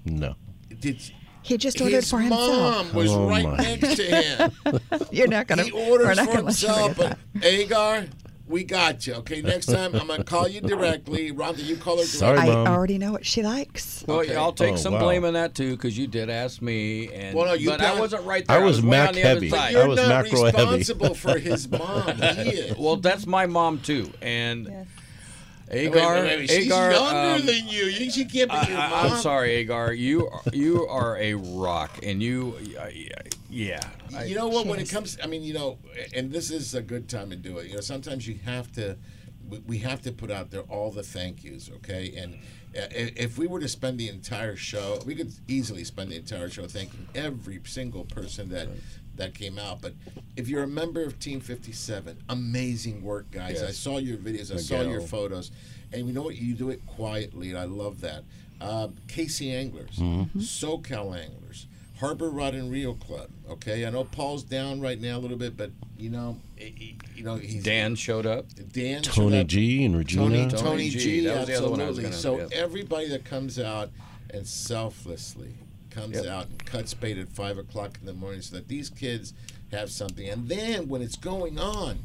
No. Did he just ordered his for himself mom was Oh, right my. next to him. you're not gonna he orders for gonna let you himself, but Agar, we got you. Okay, next time I'm gonna call you directly. Rhonda, you call her Sorry, directly. I Mom. already know what she likes Well, Okay. I'll take Oh, some wow. blame on that too, because you did ask me, and Well, no, you but I done- wasn't right there. I there. was way Mac on the heavy. Other I side. You're was not macro heavy. responsible for his mom. He is. Well, that's my mom too, and Wait, Agar, wait, wait, She's Agar, younger um, than you. You she can't be I, your I, mom. I'm sorry, Agar. You are, you are a rock, and you, uh, yeah. I- you know what? When it comes, I mean, you know, and this is a good time to do it. You know, sometimes you have to, we- we have to put out there all the thank yous, okay? And uh, if we were to spend the entire show, we could easily spend the entire show thanking every single person that that came out. But if you're a member of Team 57, amazing work, guys. I saw your videos, I saw your photos, and you know what? You do it quietly, and I love that. Uh, Casey Anglers, SoCal Anglers, Harbor Rod and Reel Club. Okay, I know Paul's down right now a little bit, but you know, he- he- you know he's Dan showed up. Dan, Tony up. G and Regina. Tony, Tony Tony G, G, that was the other one I was absolutely. gonna- so yeah. everybody that comes out and selflessly comes Yep. out and cuts bait at five o'clock in the morning, so that these kids have something. And then when it's going on,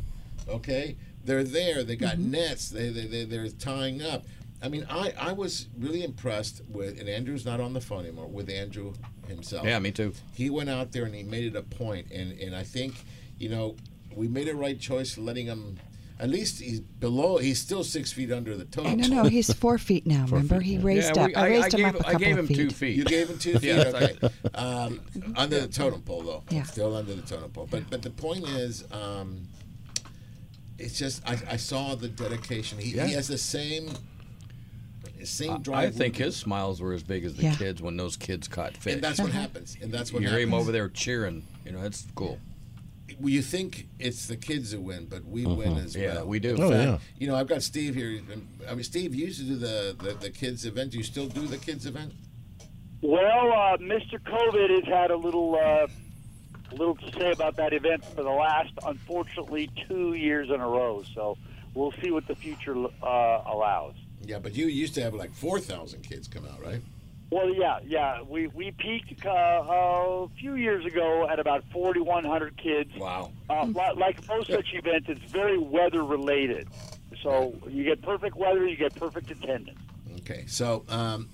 okay, they're there. They got mm-hmm. nets. They they they they're tying up. I mean, I I was really impressed with, and Andrew's not on the phone anymore. With Andrew himself. Yeah, me too. He went out there and he made it a point, and and I think, you know, we made a right choice letting him. At least he's below. He's still six feet under the totem pole. no no he's four feet now remember he raised Yeah, up we- I raised him gave, up a I couple gave of him feet two feet. You gave him two feet. Yes, okay, um, under the totem pole though. Yeah. Still under the totem pole. But but the point is, um, it's just I, I saw the dedication. He, Yeah. he has the same same I- drive. I think we do. his smiles were as big as the Yeah. kids when those kids caught fish. And that's what happens. And that's what you hear him over there cheering. You know, that's cool. Well, you think it's the kids who win, but we win as Yeah, well. we do. In Oh, fact, yeah. You know, I've got Steve here. and- I mean, Steve, you used to do the, the, the kids event. Do you still do the kids event? Well, uh, Mr. COVID has had a little, uh, little to say about that event for the last, unfortunately, two years in a row. So we'll see what the future uh, allows. Yeah, but you used to have like 4,000 kids come out, right? Well, yeah, yeah. We we peaked uh, a few years ago at about 4,100 kids. Wow. Uh, like most such events, it's very weather related. So you get perfect weather, you get perfect attendance. Okay, so um,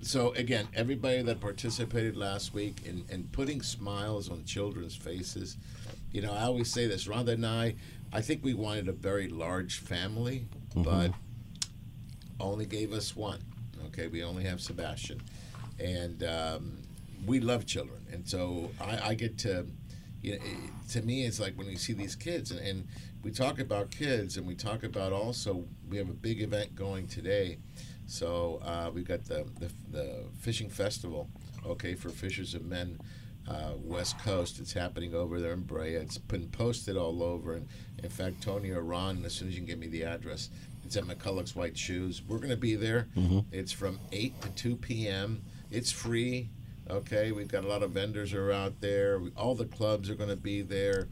so again, everybody that participated last week in, in putting smiles on children's faces, you know, I always say this. Rhonda and I, I think we wanted a very large family, but only gave us one. Okay, we only have Sebastian, and um, we love children, and so I, I get to, you know, it, to me, it's like when you see these kids, and, and we talk about kids, and we talk about also we have a big event going today. So uh, we've got the, the the fishing festival, okay, for fishers of men. Uh, West Coast. It's happening over there in Brea. It's been posted all over. And in fact, Tony or Ron, as soon as you can give me the address, it's at McCulloch's White Shoes. We're going to be there. Mhm. It's from 8 to 2 p.m. It's free. Okay, we've got a lot of vendors are out there. We- All the clubs are going to be there.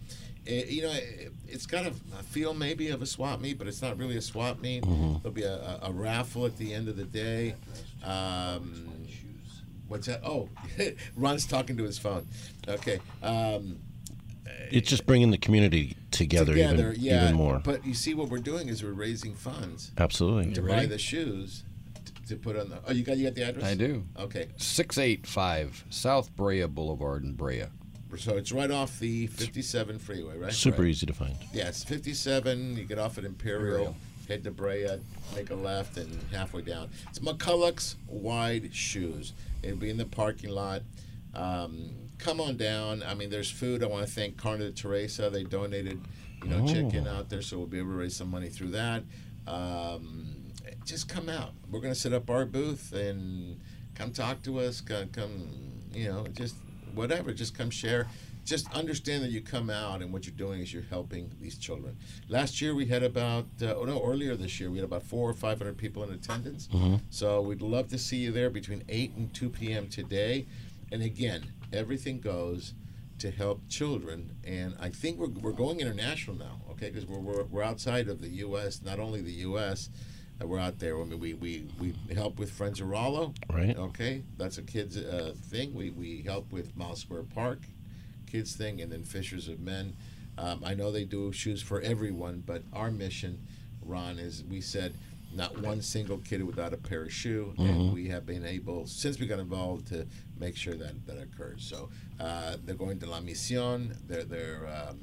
It, you know, it, it's got a, a feel maybe of a swap meet, but it's not really a swap meet. Mhm. There'll be a, a, a raffle at the end of the day. Um, what's that? Oh, Ron's talking to his phone. Okay. Um, It's just bringing the community together, together, even yeah. even more. But you see, what we're doing is we're raising funds Absolutely. to buy the shoes t- to put on the. Oh, you got you got the address? I do. Okay. 685 South Brea Boulevard in Brea. So it's right off the 57 freeway, right? Super Right. easy to find. Yeah, it's 57. You get off at Imperial, Imperial. head to Brea, make a left, and halfway down. It's McCulloch's Wide Shoes. It'll be in the parking lot. Um, come on down. I mean, there's food. I want to thank Carne de Teresa. They donated, you know, Oh. chicken out there, so we'll be able to raise some money through that. Um, just come out. We're going to set up our booth and come talk to us. Come, you know, just whatever. Just come share. Just understand that you come out and what you're doing is you're helping these children. Last year we had about, uh, oh no, earlier this year we had about four or five hundred people in attendance. Mhm. So we'd love to see you there between 8 and 2 p.m. today. And again, everything goes to help children. And I think we're, we're going international now, okay? Because we're, we're, we're outside of the U.S., not only the U.S., uh, we're out there. I mean, we, we, we help with Friends of Rollo. Right. Okay. That's a kids uh, thing. We, we help with Miles Square Park, kids thing, and then Fishers of Men. Um, I know they do shoes for everyone, but our mission, Ron, is we said not one single kid without a pair of shoe, and Mhm. we have been able since we got involved to make sure that that occurs. So uh, they're going to La Misión. They're they're um,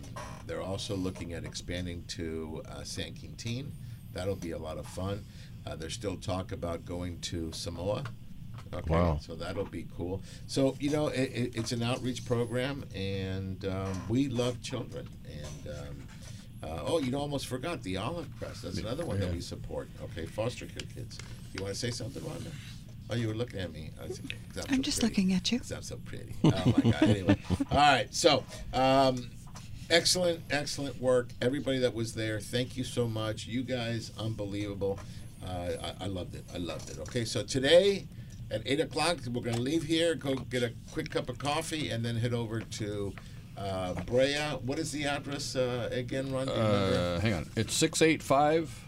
they're also looking at expanding to uh, San Quintin. That'll be a lot of fun. Uh, there's still talk about going to Samoa. Okay, Wow. so that'll be cool. So you know, it, it, it's an outreach program, and um, we love children. And um, uh, oh, you know, almost forgot the Olive Press. That's another one that we support. Okay, foster care kids. You want to say something, Rhonda? Oh, you were looking at me. I said, "'Cause I'm so just pretty." looking at you. I'm so pretty. Oh my God. Anyway, all right. So, um, excellent, excellent work. Everybody that was there, thank you so much. You guys, unbelievable. Uh, I, I loved it. I loved it. Okay, so today at eight o'clock, we're going to leave here, go get a quick cup of coffee, and then head over to uh, Brea. What is the address uh, again, Ron? Do you remember? Uh, hang on. It's 685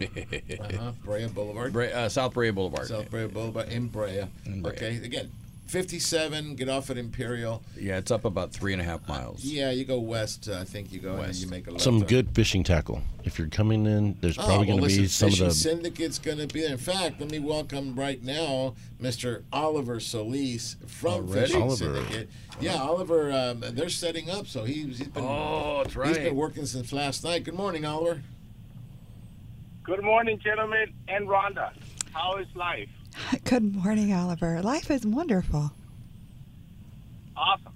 Uh-huh. Brea Boulevard. Brea, uh, South Brea Boulevard. South Brea Boulevard in Brea. In Brea. Okay, again, 57, get off at Imperial. Yeah, it's up about three and a half miles. Yeah, you go west, uh, I think you go, and West. you make a left. Some on- good fishing tackle. If you're coming in, there's Oh, probably well, going to be some of Fishing the. Syndicate's going to be there. In fact, let me welcome right now Mr. Oliver Solis from Already? Fishing Oliver. Syndicate. Yeah, Oliver, um, they're setting up, so he's, he's been Oh, that's he's right. been working since last night. Good morning, Oliver. Good morning, gentlemen, and Rhonda. How is life? Good morning, Oliver. Life is wonderful. Awesome.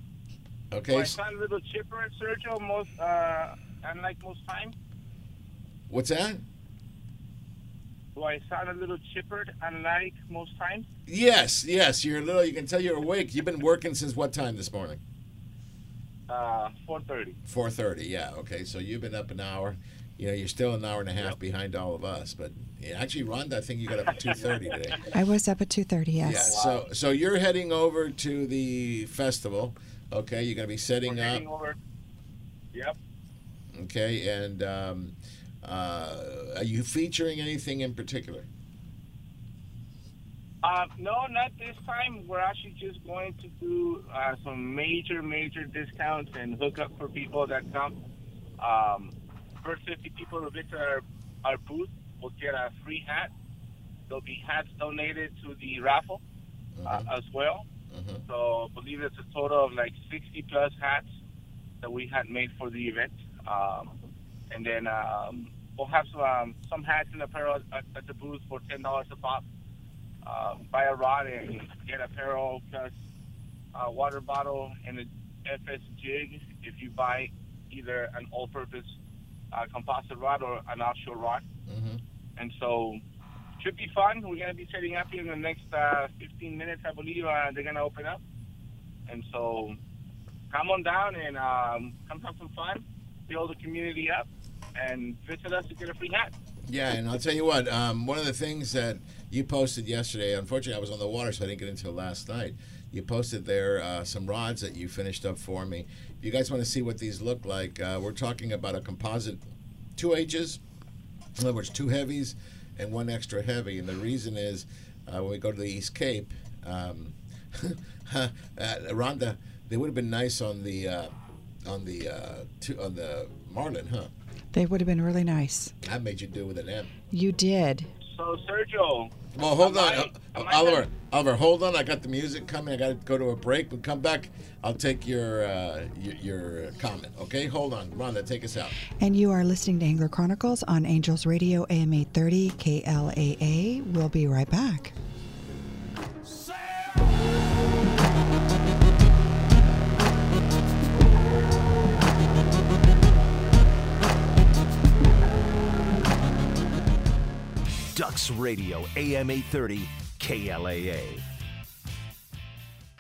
Okay, Do I s- sound a little chipper, Sergio, most, uh, unlike most times? what's that? Do I sound a little chippered, unlike most times? Yes, yes, you're a little. You can tell you're awake. You've been working since what time this morning? Uh, 4.30. Four thirty. Yeah. Okay. So you've been up an hour. You know, you're still an hour and a half behind all of us. But yeah, actually, Rhonda, I think you got up at two thirty today. I was up at 2:30. Yes. Yeah. Yes. So so you're heading over to the festival. Okay. You're gonna be setting We're up. heading over. Yep. Okay. And um, uh, are you featuring anything in particular? Uh, no, not this time. We're actually just going to do uh, some major, major discounts and hook up for people that come. Um, first 50 people who visit our, our booth will get a free hat. There'll be hats donated to the raffle uh, as well. So I believe it's a total of like 60 plus hats that we had made for the event. Um, and then um, we'll have some, um, some hats and apparel at, at the booth for $10 a pop uh, buy a rod and get apparel plus a water bottle and a FS jig if you buy either an all-purpose uh, composite rod or an offshore rod. Mm-hmm. And so, should be fun. We're gonna be setting up here in the next uh, 15 minutes, I believe. Uh, they're gonna open up, and so come on down and um, come have some fun, build the community up, and visit us to get a free hat. Yeah, and I'll tell you what. Um, one of the things that you posted yesterday, unfortunately, I was on the water, so I didn't get into it last night. You posted there uh, some rods that you finished up for me. If you guys want to see what these look like, uh, we're talking about a composite two H's. In other words, two heavies and one extra heavy. And the reason is uh, when we go to the East Cape, um, uh, Rhonda, they would have been nice on the uh, on the uh, two, on the Marlin, huh? They would have been really nice. I made you do it with an M. You did. So, Sergio. Well, hold on, I- Uh, am I Oliver. done? Oliver, hold on. I got the music coming. I got to go to a break. But come back. I'll take your uh, your, your comment. Okay, hold on. Rhonda, take us out. And you are listening to Angler Chronicles on Angels Radio AM 830 KLAA. We'll be right back. Ducks Radio, AM 830, KLAA.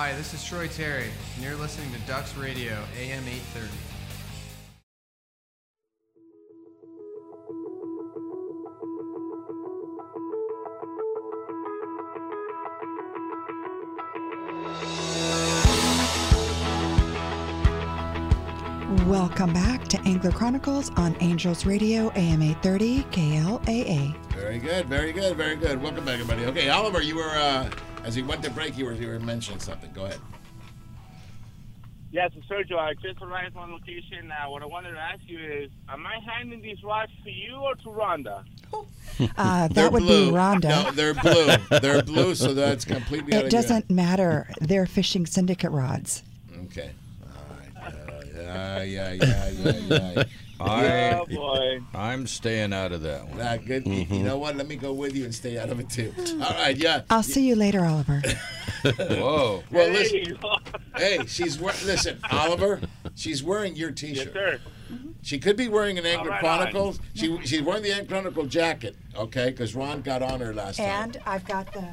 Hi, this is Troy Terry, and you're listening to Ducks Radio, AM 830. Welcome back to Angler Chronicles on Angels Radio AM 830 KLAA. Very good. Very good. Very good. Welcome back, everybody. Okay, Oliver, you were uh, as we went to break, you were you were mentioning something. Go ahead. Yeah, so Sergio, I just arrived on location. Uh, what I wanted to ask you is, am I handing these rods to you or to Rhonda? Uh, They're that would blue. be Rhonda. No, they're blue. They're blue, so that's completely. out it of doesn't matter. They're fishing syndicate rods. Okay. All right. Uh, yeah, yeah, yeah, yeah, yeah. I, Oh, boy. I'm staying out of that one. Ah, good. You know what? Let me go with you and stay out of it too. All right. Yeah. I'll see you later, Oliver. Whoa. Well, listen. Hey, she's wearing. Listen, Oliver. She's wearing your T-shirt. sir. She could be wearing an Angler right on. Chronicles. She she's wearing the Angler Chronicle jacket. Okay, because Ron got on her last time. And I've got the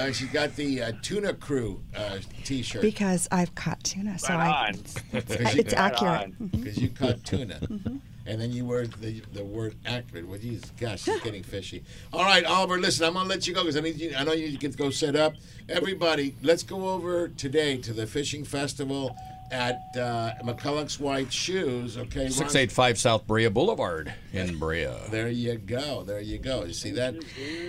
Uh, she got the uh, Tuna Crew uh, T-shirt. because I've caught tuna, so Right I, on. it's, it's accurate. Because you caught tuna. And then you word the, the word accurate. Well, geez, gosh, she's getting fishy. All right, Oliver, listen, I'm gonna let you go because I need you. I know you can go set up. Everybody, let's go over today to the fishing festival at uh, McCulloch's White Shoes. Okay, Ron? 685 South Brea Boulevard in Brea. There you go. There you go. You see that?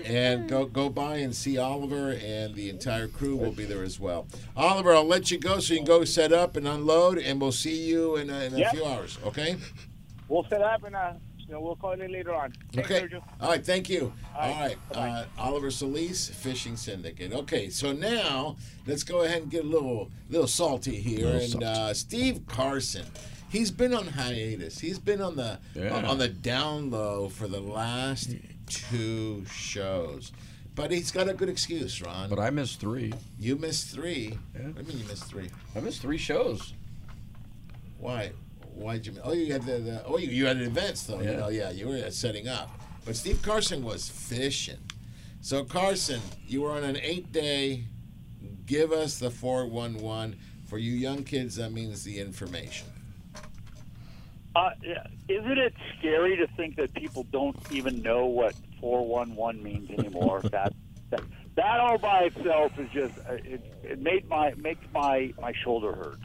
And go go by and see Oliver and the entire crew will be there as well. Oliver, I'll let you go so you can go set up and unload, and we'll see you in a, in a Yep. few hours. Okay? We'll set up and uh, you know, we'll call in later on. Thanks, Okay. Sergio. All right. Thank you. All All right. right. Uh, Oliver Solis, Fishing Syndicate. Okay. So now let's go ahead and get a little little salty here. Little and salty. Uh, Steve Carson, he's been on hiatus. He's been on the Yeah. on the down low for the last two shows. But he's got a good excuse, Ron. But I missed three. You missed three. What do you mean you missed three? I missed three shows. Why? Why'd you? Oh, you had the, the oh, you, you had events though. You Yeah. know, yeah, you were setting up. But Steve Carson was fishing. So Carson, you were on an eight-day. Give us the four one one for you young kids. That means the information. Uh, isn't it scary to think that people don't even know what 411 means anymore? that, that that all by itself is just uh, it, it made my makes my my shoulder hurt.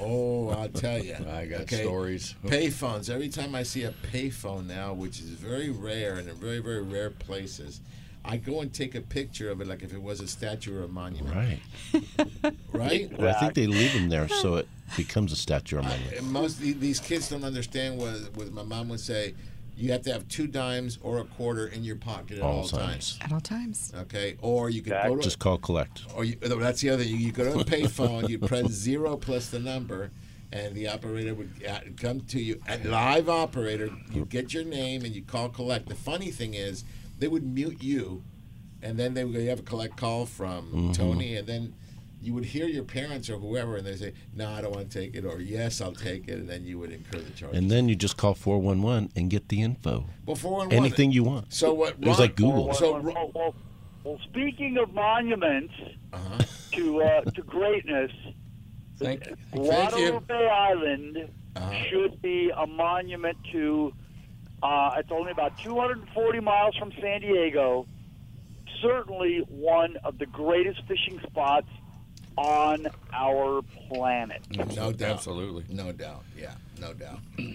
Oh, I'll tell you. I got stories. Payphones. Every time I see a payphone now, which is very rare and in very, very rare places, I go and take a picture of it like if it was a statue or a monument. Right. Right? Well, I think they leave them there so it becomes a statue or monument. Most of these kids don't understand what, what my mom would say. You have to have two dimes or a quarter in your pocket at All all, times. times. At all times. Okay, or you could go to Just call collect. or you, that's the other. You, you go to a payphone, you press zero plus the number, and the operator would uh, come to you. A live operator, you get your name and you call collect. The funny thing is, they would mute you, and then they would go, you have a collect call from Mhm. Tony, and then you would hear your parents or whoever, and they say, "No, I don't want to take it," or "Yes, I'll take it," and then you would incur the charge. And then you just call 411 and get the info. Well, 411 Anything you want. So what? It was like Google. So well, well, well, speaking of monuments Uh-huh. to uh, to greatness, Thank you. Guadalupe Island Uh-huh. should be a monument to. Uh, it's only about 240 miles from San Diego. Certainly one of the greatest fishing spots on our planet. no doubt, Absolutely. no doubt, yeah, no doubt.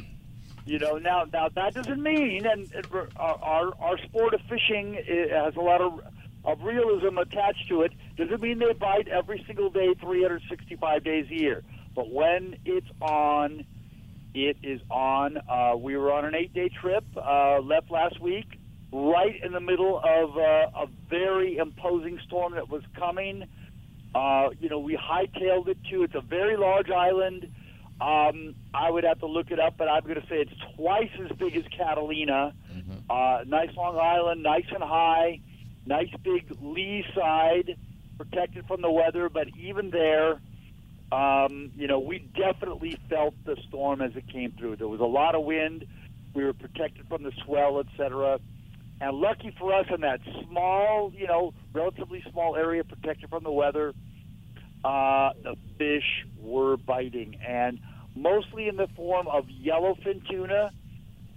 You know, now now that doesn't mean, and it- our our, our sport of fishing has a lot of of realism attached to it. Doesn't mean they bite every single day, 365 days a year. But when it's on, it is on. Uh, we were on an eight-day trip, uh, left last week, right in the middle of uh, a very imposing storm that was coming. Uh, you know, we hightailed it to. It's a very large island. Um, I would have to look it up, but I'm going to say it's twice as big as Catalina. Uh, nice long island, nice and high, nice big lee side, protected from the weather. But even there, um, you know, we definitely felt the storm as it came through. There was a lot of wind. We were protected from the swell, etc. And lucky for us, in that small, you know, relatively small area protected from the weather, uh, the fish were biting, and mostly in the form of yellowfin tuna.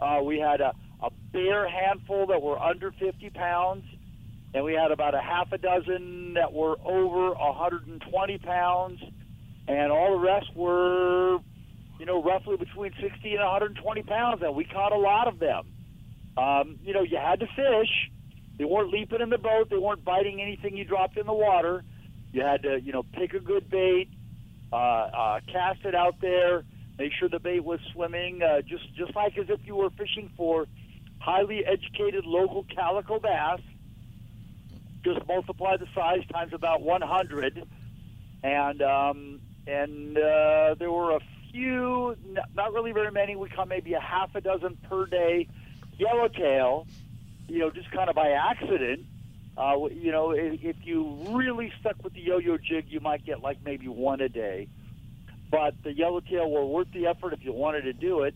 Uh, we had a, a bare handful that were under 50 pounds, and we had about a half a dozen that were over 120 pounds, and all the rest were, you know, roughly between 60 and 120 pounds, and we caught a lot of them. Um, you know, you had to fish. They weren't leaping in the boat. They weren't biting anything you dropped in the water. You had to, you know, pick a good bait, uh, uh, cast it out there, make sure the bait was swimming, uh, just just like as if you were fishing for highly educated local calico bass. Just multiply the size times about 100, and um, and uh, there were a few, not really very many. We caught maybe a half a dozen per day yellowtail, you know, just kind of by accident. Uh, you know, if, if you really stuck with the yo-yo jig, you might get like maybe one a day. But the yellowtail were worth the effort if you wanted to do it,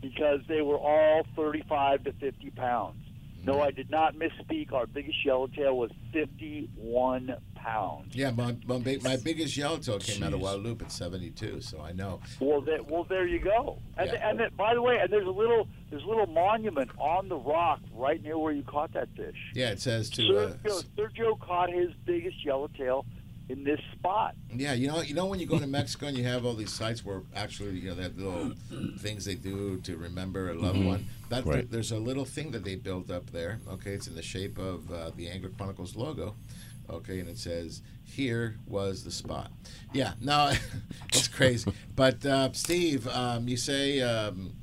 because they were all 35 to 50 pounds. No, I did not misspeak. Our biggest yellowtail was 51 pounds. Yeah, my, my, my biggest yellowtail came out of Guadalupe at 72, so I know. Well, that, well, there you go. And, Yeah. and that, by the way, and there's a little there's a little monument on the rock right near where you caught that fish. Yeah, it says to. Uh, Sergio, Sergio caught his biggest yellowtail in this spot. yeah, you know, you know when you go to Mexico and you have all these sites where actually, you know, they have little things they do to remember a loved Mhm. one. That Right. there's a little thing that they built up there. Okay, it's in the shape of uh, the Angler Chronicles logo. Okay, and it says, "Here was the spot." Yeah, no, it's crazy. But uh, Steve, um, you say um,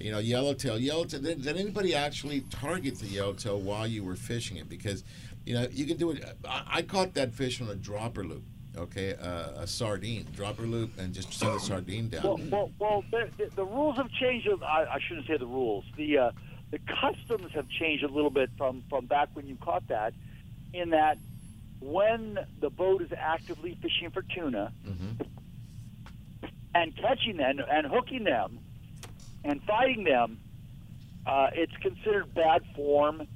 You know, yellowtail. Yellowtail. Did, did anybody actually target the yellowtail while you were fishing it? Because, you know, you can do it. I, I caught that fish on a dropper loop. Okay, uh, a sardine dropper loop, and just set a sardine down. Well, well, well the, the, the rules have changed. I, I shouldn't say the rules. The uh, the customs have changed a little bit from from back when you caught that, in that when the boat is actively fishing for tuna and catching them and hooking them and fighting them, uh, it's considered bad form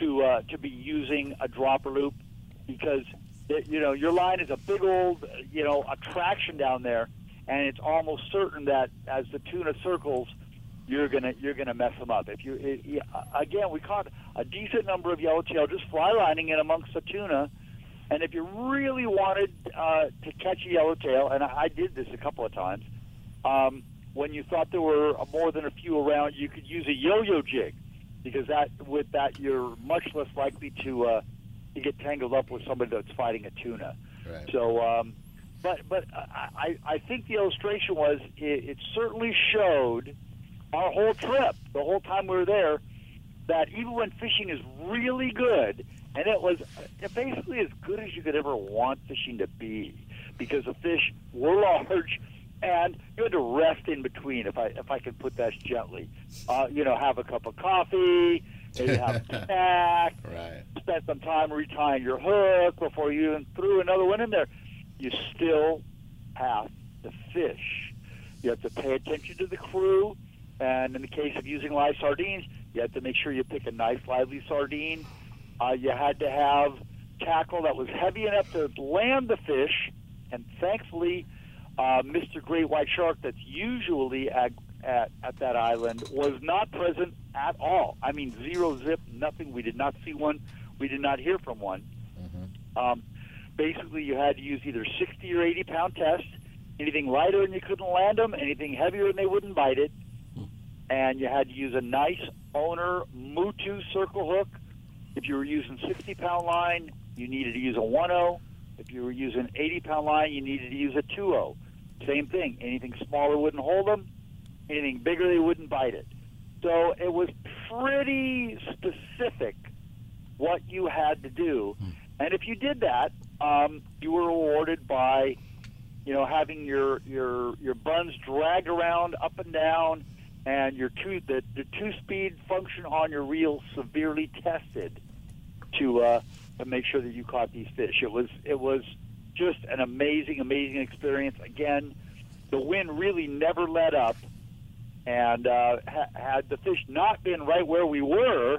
to uh, to be using a dropper loop because it, you know your line is a big old you know attraction down there, and it's almost certain that as the tuna circles, you're gonna you're gonna mess them up. If you it, it, again, we caught a decent number of yellowtail just fly lining in amongst the tuna, and if you really wanted uh, to catch a yellowtail, and I, I did this a couple of times, um, when you thought there were more than a few around, you could use a yo-yo jig because that with that you're much less likely to uh, to get tangled up with somebody that's fighting a tuna. Right. So, um, but but I, I think the illustration was it, it certainly showed our whole trip, the whole time we were there, that even when fishing is really good, and it was basically as good as you could ever want fishing to be, because the fish were large, and you had to rest in between, if I if I can put that gently. Uh, you know, have a cup of coffee, maybe have a snack, right. spend some time retying your hook before you even threw another one in there. You still have to fish. You have to pay attention to the crew, and in the case of using live sardines, you have to make sure you pick a nice, lively sardine. Uh, you had to have tackle that was heavy enough to land the fish, and thankfully, uh, Mr. Great White Shark, that's usually at, at at that island, was not present at all. I mean, zero zip, nothing. We did not see one. We did not hear from one. Um, basically, you had to use either 60 or 80 pound test. Anything lighter and you couldn't land them. Anything heavier and they wouldn't bite it. And you had to use a nice owner Mutu circle hook. If you were using 60 pound line, you needed to use a 1 If you were using 80 pound line, you needed to use a 2 Same thing. Anything smaller wouldn't hold them. Anything bigger, they wouldn't bite it. So it was pretty specific what you had to do. And if you did that, um, you were rewarded by, you know, having your your your buns dragged around up and down, and your two the, the two speed function on your reel severely tested to uh, to make sure that you caught these fish. It was it was just an amazing amazing experience. Again, the wind really never let up, and uh, ha- had the fish not been right where we were.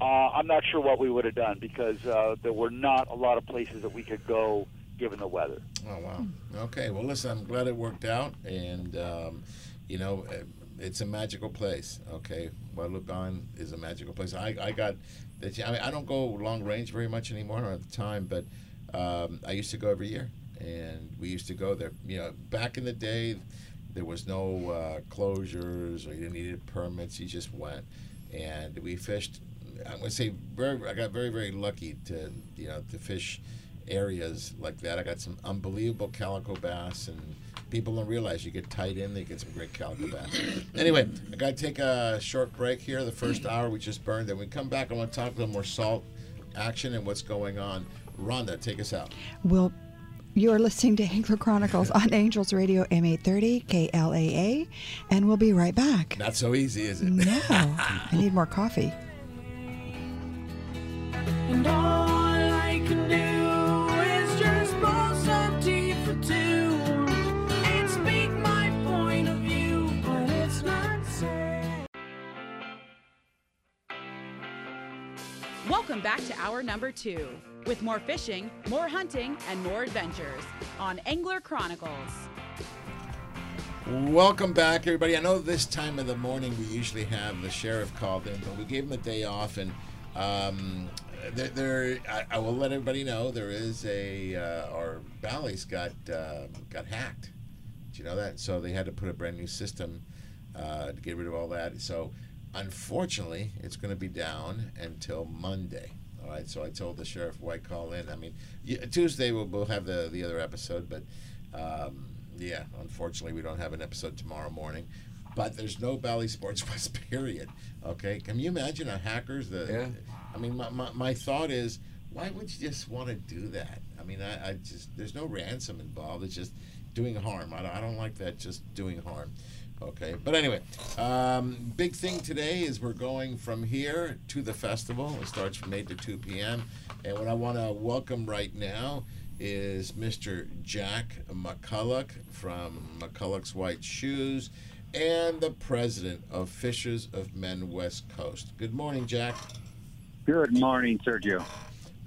Uh, I'm not sure what we would have done because uh, there were not a lot of places that we could go given the weather. Oh wow. Okay. Well, listen. I'm glad it worked out, and um, you know, it's a magical place. Okay, Guadalupe is a magical place. I, I got. I mean, I don't go long range very much anymore at the time, but um, I used to go every year, and we used to go there. You know, back in the day, there was no uh, closures or you didn't need permits. You just went, and we fished. I'm gonna say very. I got very very lucky to you know to fish areas like that. I got some unbelievable calico bass, and people don't realize you get tight in, they get some great calico bass. Anyway, I got to take a short break here. The first hour we just burned. Then we come back. I want to talk a little more salt action and what's going on. Rhonda, take us out. Well, you're listening to Angler Chronicles on Angels Radio M830 KLAA, and we'll be right back. Not so easy, is it? No, I need more coffee. Welcome back to hour number two with more fishing, more hunting, and more adventures on Angler Chronicles. Welcome back, everybody. I know this time of the morning we usually have the sheriff called in, but we gave him a day off, and um, there, there I, I will let everybody know there is a uh, our Bally's got uh, got hacked. Did you know that? So they had to put a brand new system uh, to get rid of all that. So unfortunately, it's going to be down until Monday. All right. So I told the sheriff why call in. I mean, yeah, Tuesday we'll, we'll have the the other episode, but um, yeah, unfortunately we don't have an episode tomorrow morning. but there's no Bally Sports West. Period. Okay, can you imagine a hackers? The Yeah. I mean, my, my, my thought is, why would you just want to do that? I mean, I, I just there's no ransom involved. It's just doing harm. I don't, I don't like that. Just doing harm. Okay, but anyway, um, big thing today is we're going from here to the festival. It starts from 8 to 2 p.m. And what I want to welcome right now is Mr. Jack McCulloch from McCulloch's White Shoes and the president of Fishers of Men West Coast. Good morning, Jack. Good morning, Sergio.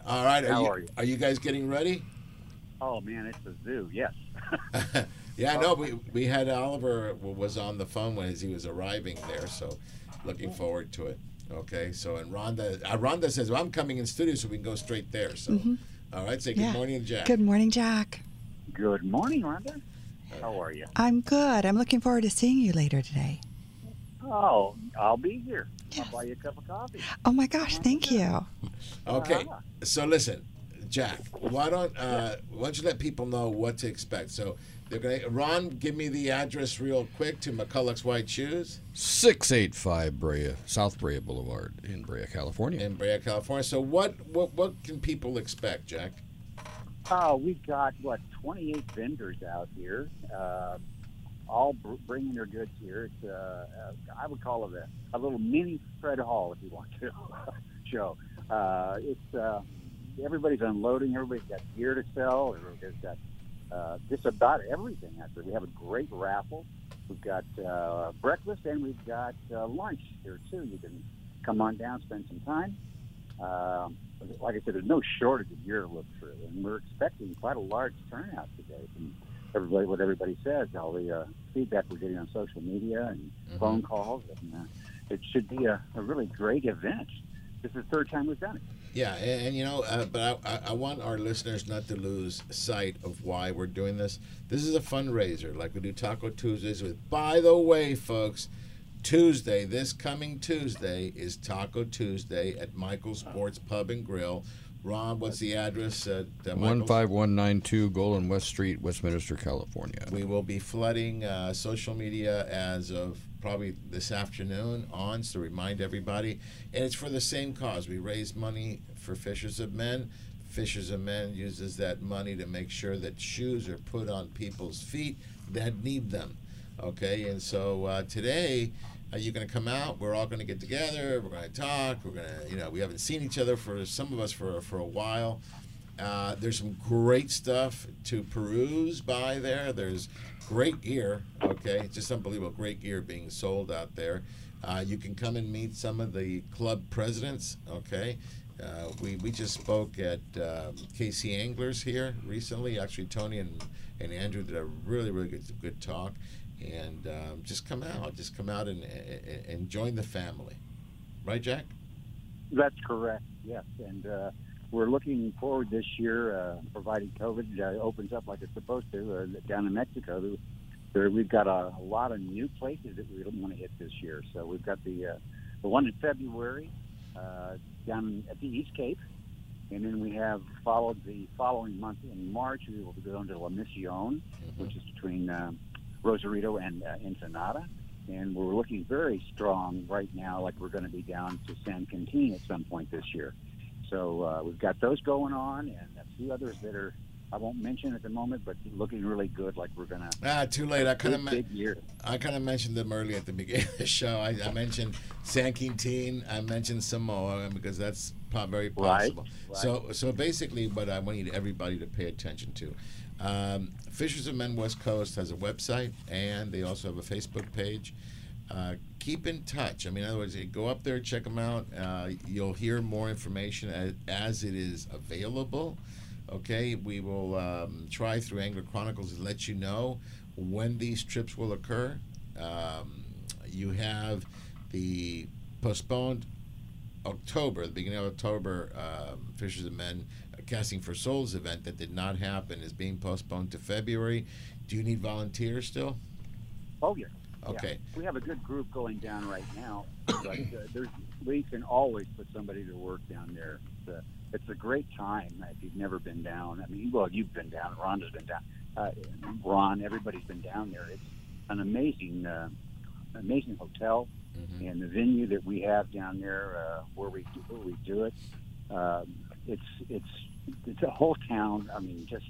All right, are How you, are you? are you guys getting ready? Oh man, it's a zoo. Yes. Yeah, no, we, we had Oliver was on the phone when he was arriving there, so looking forward to it. Okay, so and Rhonda, uh, Rhonda says, "Well, I'm coming in studio, so we can go straight there." So, Mhm. all right, say good Yeah. morning, Jack. Good morning, Jack. Good morning, Rhonda. How are you? I'm good. I'm looking forward to seeing you later today. Oh, I'll be here. I'll buy you a cup of coffee. Oh my gosh, thank you. Okay, so listen, Jack, why don't uh, why don't you let people know what to expect? So they're gonna Ron, give me the address real quick to McCulloch's White Shoes 685 Brea, South Brea Boulevard in Brea, California. in Brea, California. So what what what can people expect, Jack? Oh, we've got what 28 vendors out here, uh, all br- bringing their goods here. It's uh, uh, I would call it a, a little mini Fred Hall, if you want to show. Uh, it's uh, everybody's unloading. Everybody's got gear to sell. Everybody's got uh, just about everything out there. We have a great raffle. We've got uh, breakfast and we've got uh, lunch here too. You can come on down, spend some time. Um, like I said, there's no shortage of gear to look through, and we're expecting quite a large turnout today from everybody. What everybody says, all the uh, feedback we're getting on social media and phone calls, and uh, it should be a, a really great event. This is the third time we've done it. Yeah, and, and you know, uh, but I, I, I want our listeners not to lose sight of why we're doing this. This is a fundraiser, like we do Taco Tuesdays with. By the way, folks, Tuesday, this coming Tuesday, is Taco Tuesday at Michael's Sports Pub and Grill. Rob, what's the address at uh, 15192 Golden West Street, Westminster, California. We will be flooding uh, social media as of probably this afternoon on to remind everybody. And it's for the same cause. We raise money for Fishers of Men. Fishers of Men uses that money to make sure that shoes are put on people's feet that need them. Okay, and so uh, today uh, you're going to come out. We're all going to get together. We're going to talk. We're going to, you know, we haven't seen each other for some of us for for a while. Uh, there's some great stuff to peruse by there. There's great gear. Okay, it's just unbelievable. Great gear being sold out there. Uh, you can come and meet some of the club presidents. Okay. Uh, we, we just spoke at um, KC Anglers here recently. Actually, Tony and, and Andrew did a really, really good, good talk. And um, just come out. Just come out and, and, and join the family. Right, Jack? That's correct. Yes, and uh, we're looking forward this year, uh, providing COVID uh, opens up like it's supposed to uh, down in Mexico. There, we've got a, a lot of new places that we want to hit this year. So we've got the uh, the one in February uh, down at the East Cape, and then we have followed the following month in March. We will be going to La Misión, which is between um, Rosarito and uh, Ensenada. And we're looking very strong right now, like we're going to be down to San Quintin at some point this year. So uh, we've got those going on, and a few others that are I won't mention at the moment, but looking really good. Like we're gonna Ah, too late. I kind of year. I kind of mentioned them early at the beginning of the show. I, I mentioned San Quintin. I mentioned Samoa because that's very Right, possible. So, so basically, what I want you to, everybody to pay attention to, um, Fishers of Men West Coast has a website and they also have a Facebook page. Uh, keep in touch. I mean, in other words, go up there, check them out. Uh, you'll hear more information as, as it is available. Okay, we will um, try through Angler Chronicles to let you know when these trips will occur. Um, you have the postponed October, the beginning of October, um, Fishers and Men uh, Casting for Souls event that did not happen is being postponed to February. Do you need volunteers still? Oh yeah. Okay. Yeah. We have a good group going down right now, but uh, there's we can always put somebody to work down there. It's a, it's a great time if you've never been down. I mean, well, you've been down. Rhonda's been down. Uh, Ron, everybody's been down there. It's an amazing uh, amazing hotel, and the venue that we have down there uh, where we do, where we do it. Um, it's it's it's a whole town. I mean, just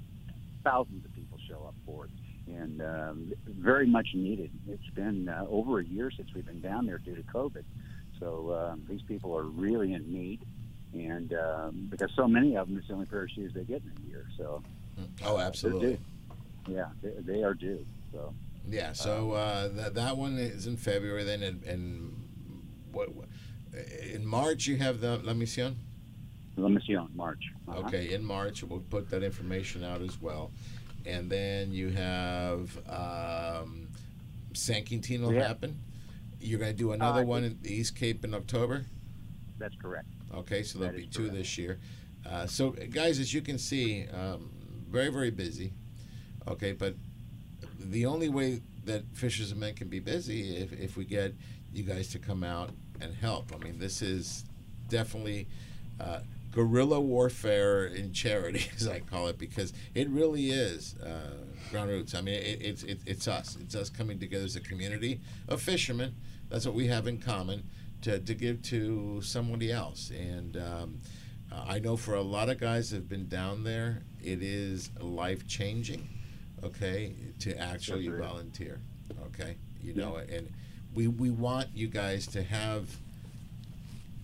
thousands of people show up for it, and um, very much needed. It's been uh, over a year since we've been down there due to COVID, so um, these people are really in need, and um, because so many of them, it's the only pair of shoes they get in a year. So, Oh, absolutely. Yeah, they, they are due. So. Yeah, so uh, that that one is in February. Then and, in what what- in March you have the La Mission. La Mission, March. Uh-huh. Okay, in March we'll put that information out as well, and then you have um, San Quintin will Yeah. happen. You're going to do another Uh, one in the East Cape in October. That's correct. Okay, so there'll That be two this year. Uh, so, guys, as you can see, um, very, very busy. Okay, but the only way that Fishers and Men can be busy if, if we get you guys to come out and help. I mean, this is definitely uh, guerrilla warfare in charity, as I call it, because it really is uh, ground roots. I mean, it, it's it, it's us. It's us coming together as a community of fishermen. That's what we have in common to, to give to somebody else. And um, I know for a lot of guys that have been down there, it is life changing. Okay, to actually volunteer. Okay, you know, and we we want you guys to have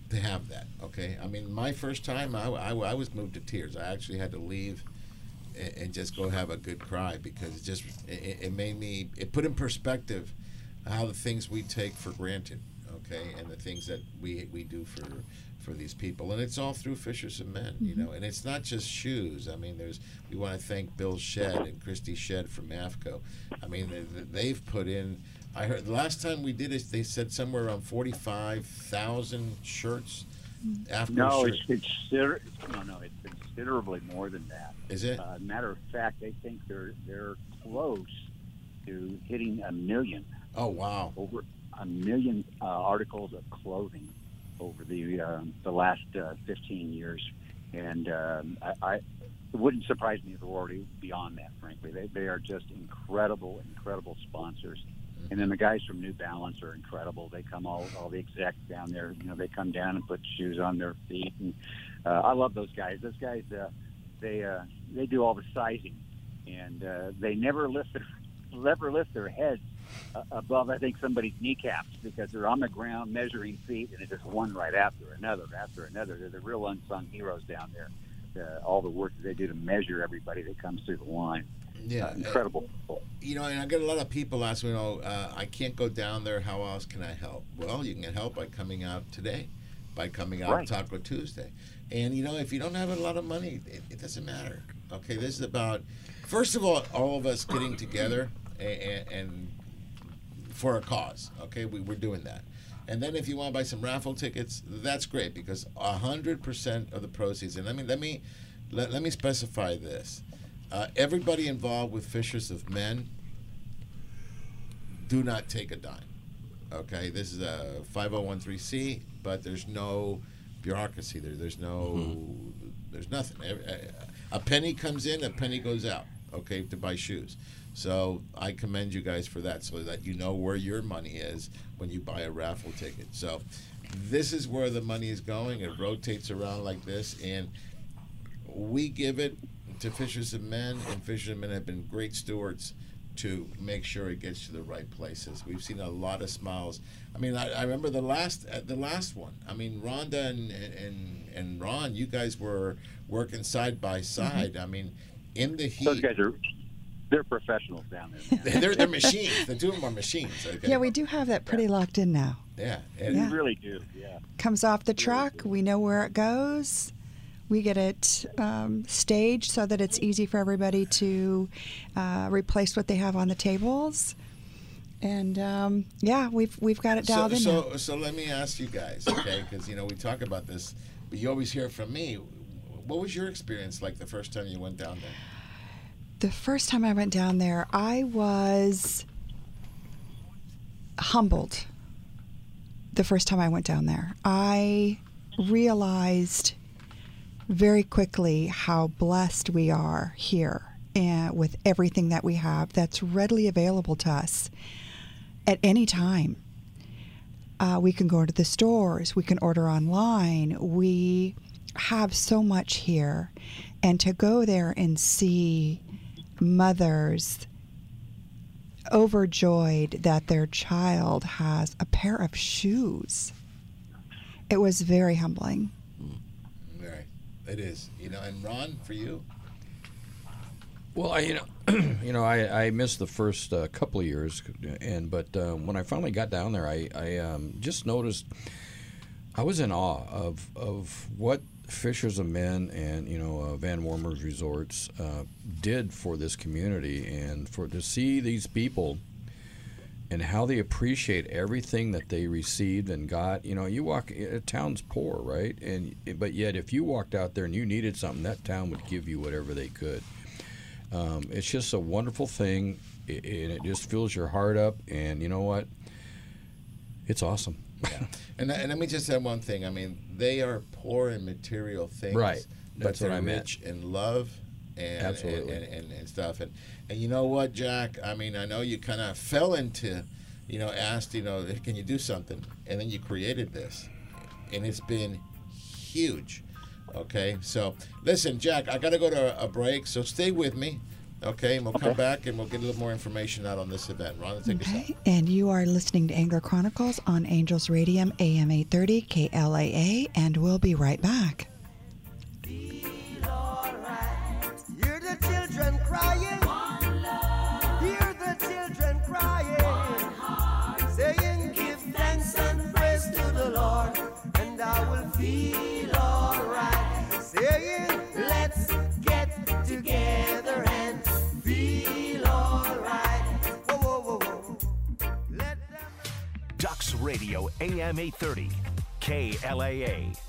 to have that. Okay, I mean, my first time, I, I, I was moved to tears. I actually had to leave and, and just go have a good cry because it just it, it made me it put in perspective how the things we take for granted. Okay, and the things that we we do for for these people, and it's all through Fishers and Men, you mm-hmm. know. And it's not just shoes. I mean, there's we want to thank Bill Shedd and Christy Shedd from AFTCO. I mean, they, they've put in. I heard the last time we did it, they said somewhere around forty-five thousand shirts. AFTCO No, it's consider no, no, it's considerably more than that. Is it? Uh, matter of fact, they think they're they're close to hitting a million. Oh wow! Over a million uh, articles of clothing over the um, the last uh, 15 years, and um, I, I it wouldn't surprise me if we're already beyond that. Frankly, they they are just incredible, incredible sponsors. And then the guys from New Balance are incredible. They come all all the execs down there. You know, they come down and put shoes on their feet. And uh, I love those guys. Those guys, uh, they uh, they do all the sizing, and uh, they never lift their never lift their heads uh, above I think somebody's kneecaps because they're on the ground measuring feet, and it's just one right after another after another. They're the real unsung heroes down there. Uh, all the work that they do to measure everybody that comes through the line. Yeah, Uh, incredible. You know, and I get a lot of people ask me, you know, uh, I can't go down there. How else can I help? Well, you can help by coming out today, by coming out Right. Taco Tuesday. And, you know, if you don't have a lot of money, it, it doesn't matter. Okay, this is about, first of all, all of us getting together and, and for a cause. Okay, we, we're doing that. And then if you want to buy some raffle tickets, that's great because hundred percent of the proceeds. And let me let me let, let me specify this: uh, everybody involved with Fishers of Men do not take a dime. Okay, this is a 5013C, but there's no bureaucracy there. There's no, there's nothing. A penny comes in, a penny goes out. Okay, to buy shoes. So I commend you guys for that, so that you know where your money is when you buy a raffle ticket. So this is where the money is going. It rotates around like this, and we give it to Fishers and Men, and Fishers and Men have been great stewards to make sure it gets to the right places. We've seen a lot of smiles. I mean, I, I remember the last uh, the last one. I mean, Rhonda and, and and Ron, you guys were working side by side. I mean, in the heat. Those guys are they're professionals down there. they're, they're machines. The two of them are machines. Okay? Yeah, we do have that pretty locked in now. Yeah. Yeah. We really do. Yeah. Comes off the truck, we know where it goes. We get it um, staged so that it's easy for everybody to uh, replace what they have on the tables. And um, yeah, we've we've got it So, dialed in now. so, so let me ask you guys, okay? Because you know we talk about this, but you always hear from me. What was your experience like the first time you went down there? The first time I went down there, I was humbled. The first time I went down there, I realized very quickly how blessed we are here and with everything that we have that's readily available to us at any time. Uh, we can go to the stores. We can order online. We have so much here. And to go there and see mothers overjoyed that their child has a pair of shoes, it was very humbling. It is. You know, and Ron, for you? Well, I, you know, you know, I, I missed the first uh, couple of years, and but uh, when I finally got down there, I, I um, just noticed I was in awe of of what Fishers of Men and you know uh, Van Wormer's Resorts uh, did for this community, and for to see these people and how they appreciate everything that they received and got. You know, you walk a town's poor, right? And but yet, if you walked out there and you needed something, that town would give you whatever they could. Um, it's just a wonderful thing, and it just fills your heart up. And you know what? It's awesome. Yeah. And, and let me just add one thing. I mean, they are poor in material things. Right. But That's what they're I meant. rich in love and, Absolutely. and, and, and stuff. And, and you know what, Jack? I mean, I know you kind of fell into, you know, asked, you know, can you do something? And then you created this. And it's been huge. Okay. So listen, Jack, I got to go to a break. So stay with me. Okay. And we'll come back and we'll get a little more information out on this event. Ron, take us out. Okay, and you are listening to Angler Chronicles on Angels Radio AM 830 KLAA, and we'll be right back. Hear Radio AM 830, KLAA.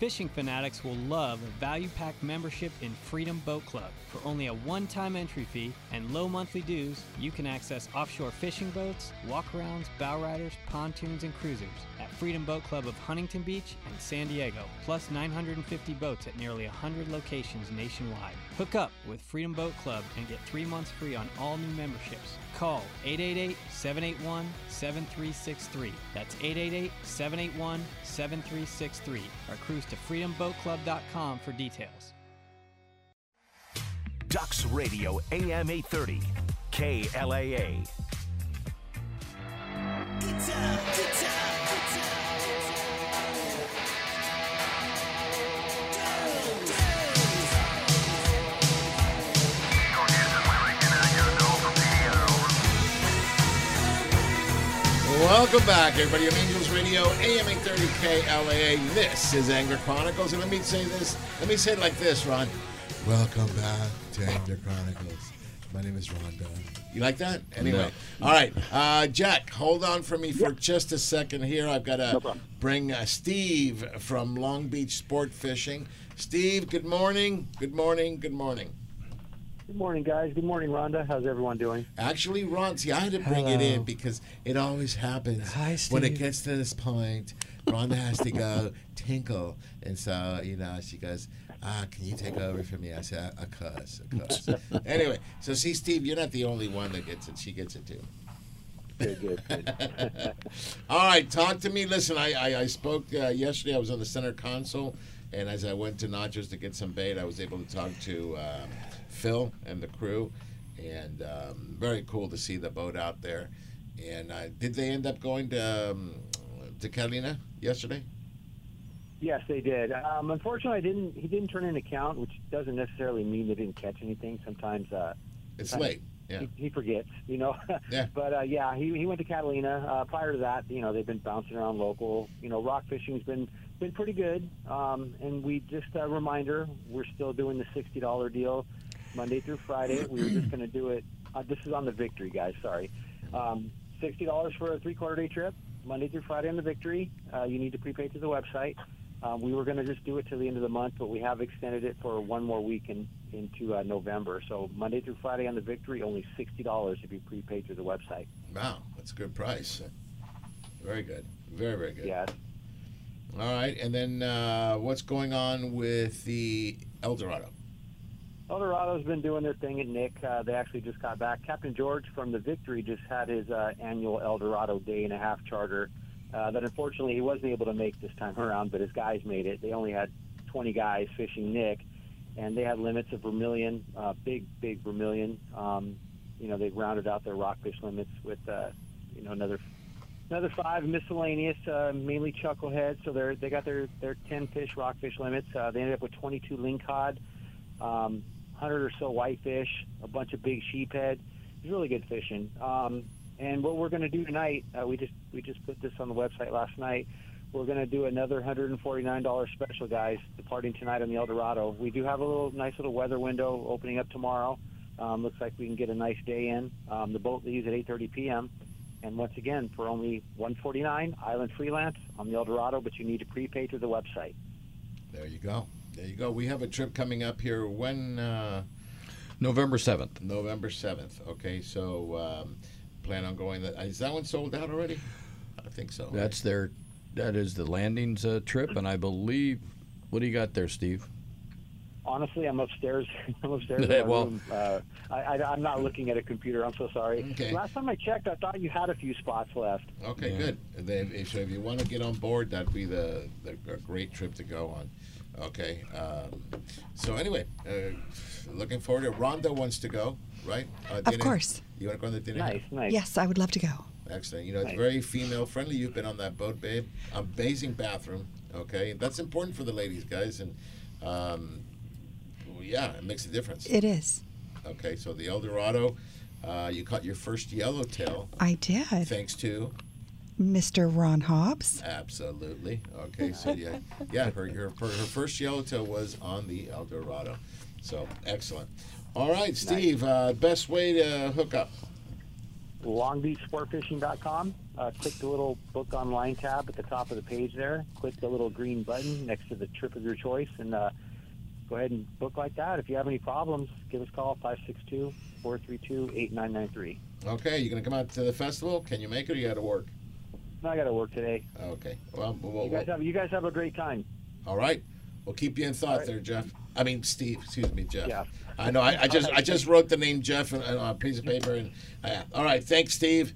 Fishing fanatics will love a value pack membership in Freedom Boat Club. For only a one time entry fee and low monthly dues, you can access offshore fishing boats, walkarounds, bow riders, pontoons, and cruisers at Freedom Boat Club of Huntington Beach and San Diego, plus 950 boats at nearly 100 locations nationwide. Hook up with Freedom Boat Club and get three months free on all new memberships. Call 888 781 7363. That's 888 781 7363 or cruise to freedomboatclub.com for details. Ducks Radio AM 830, KLAA. Welcome back, everybody. I'm Angels Radio, AM 830 KLAA. This is Angler Chronicles. And let me say this. Let me say it like this, Ron. Welcome back to Angler Chronicles. My name is Ron Dunn. You like that? Anyway. All right. Uh, Jack, hold on for me for just a second here. I've got to bring uh, Steve from Long Beach Sport Fishing. Steve, good morning. Good morning. Good morning. Good morning, guys. Good morning, Rhonda. How's everyone doing? Actually, Ron, see, I had to bring it in because it always happens Hi, when it Steve. gets to this point. Rhonda has to go tinkle, and so you know she goes, "Ah, can you take over for me?" I said, "A cuss, a cuss." anyway, so see, Steve, you're not the only one that gets it. She gets it too. Good, good, good. All right, talk to me. Listen, I I, I spoke uh, yesterday. I was on the center console, and as I went to Nachos to get some bait, I was able to talk to um, Phil and the crew, and um, very cool to see the boat out there. And uh, did they end up going to um, to Catalina yesterday? Yes, they did. Um, unfortunately, I didn't. He didn't turn in a count, which doesn't necessarily mean they didn't catch anything. Sometimes uh, It's sometimes late. Yeah. He, he forgets, you know. Yeah. But uh, yeah, he, he went to Catalina. Uh, prior to that, you know, they've been bouncing around local. You know, rock fishing's been been pretty good. Um, and we just a reminder, we're still doing the sixty dollar deal, Monday through Friday. We were just going to do it. Uh, this is on the Victory, guys. Sorry, um, sixty dollars for a three quarter day trip. Monday through Friday on the Victory. Uh, you need to prepay to the website. Um, we were going to just do it till the end of the month, but we have extended it for one more week in, into uh, November. So Monday through Friday on the Victory, only sixty dollars if you prepay through the website. Wow, that's a good price. Very good. Very, very good. Yes. All right, and then uh, what's going on with the Eldorado? Eldorado's been doing their thing at Nick. Uh, they actually just got back. Captain George from the Victory just had his uh, annual Eldorado day and a half charter uh, that unfortunately he wasn't able to make this time around, but his guys made it. They only had 20 guys fishing Nick, and they had limits of vermilion, uh, big, big vermilion. Um, you know, they rounded out their rockfish limits with, uh, you know, another another five miscellaneous, uh, mainly chucklehead. So they're they got their their 10 fish rockfish limits. Uh, they ended up with 22 lingcod, um, 100 or so whitefish, a bunch of big sheephead. It was really good fishing. Um, and what we're going to do tonight, uh, we just we just put this on the website last night. We're going to do another $149 special, guys, departing tonight on the Eldorado. We do have a little nice little weather window opening up tomorrow. Um, looks like we can get a nice day in. Um, the boat leaves at 8:30 p.m. And once again, for only 149 Island Freelance on the Eldorado, but you need to prepay to the website. There you go. There you go. We have a trip coming up here. When? Uh, November 7th. November 7th. Okay, so um, plan on going. That, is that one sold out already? I think so. right? That's their, that is the landings uh, trip, and I believe, what do you got there, Steve? Honestly, I'm upstairs. I'm upstairs in my Well- room. Uh, I, I, I'm not looking at a computer. I'm so sorry. Okay. Last time I checked, I thought you had a few spots left. Okay, good. And then, if, so if you want to get on board, that'd be the, the a great trip to go on. Okay. Um, so anyway, uh, looking forward to it. Rhonda wants to go, right? Uh, Of course. You want to go on the dinner? Nice, nice. Yes, I would love to go. Excellent. You know, it's Nice. very female friendly. You've been on that boat, babe. Amazing bathroom. Okay, that's important for the ladies, guys, and um, well, yeah, it makes a difference. It is. Okay, so the Eldorado, uh, you caught your first yellowtail. I did. Thanks to Mr. Ron Hobbs. absolutely. Okay, so yeah, yeah, her her, her, her first yellowtail was on the El Dorado, So excellent. All right, Steve. Uh, best way to hook up. longbeachsportfishing.com. Uh, click the little book online tab at the top of the page there. Click the little green button next to the trip of your choice and uh, go ahead and book like that. If you have any problems, give us a call 562 432 8993. Okay, you're gonna come out to the festival? Can you make it? or You got to work. I got to work today. Okay. Well, we'll, You guys have you guys have a great time. All right. We'll keep you in thought right. there, Jeff. I mean, Steve. Excuse me, Jeff. Jeff. I know. I, I just I just wrote the name Jeff on, on a piece of paper. And uh, all right. Thanks, Steve.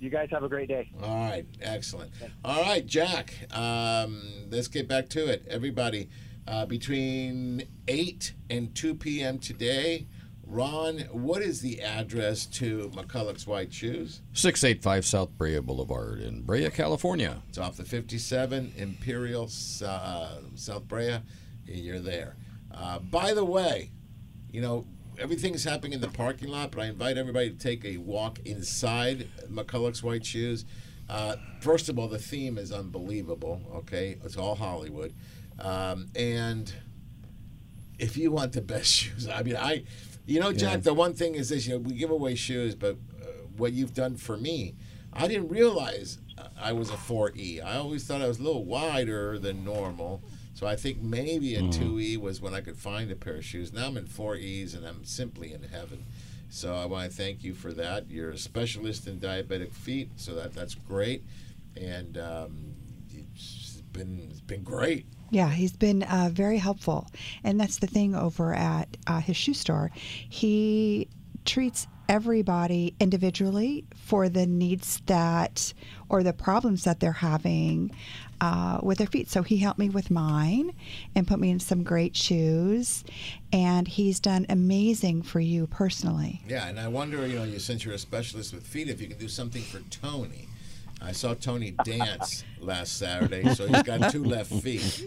You guys have a great day. All right. Excellent. All right, Jack. Um, let's get back to it. Everybody, uh, between eight and two p.m. today. Ron, what is the address to McCulloch's White Shoes? 685 South Brea Boulevard in Brea, California. It's off the 57 Imperial uh, South Brea. You're there. Uh, by the way, you know, everything's happening in the parking lot, but I invite everybody to take a walk inside McCulloch's White Shoes. Uh, first of all, the theme is unbelievable, okay? It's all Hollywood. Um, and if you want the best shoes, I mean, I, you know, Jack, Yeah. the one thing is this, you know, we give away shoes, but uh, what you've done for me, I didn't realize I was a 4E. I always thought I was a little wider than normal. So I think maybe a Mhm. 2E was when I could find a pair of shoes. Now I'm in 4Es and I'm simply in heaven. So I want to thank you for that. You're a specialist in diabetic feet, so that that's great. And um, it's been it's been great. Yeah, he's been uh, very helpful. And that's the thing over at uh, his shoe store. He treats everybody individually for the needs that or the problems that they're having uh, with their feet. So he helped me with mine and put me in some great shoes. And he's done amazing for you personally. Yeah, and I wonder, you know, since you're a specialist with feet, if you can do something for Tony. I saw Tony dance last Saturday, so he's got two left feet.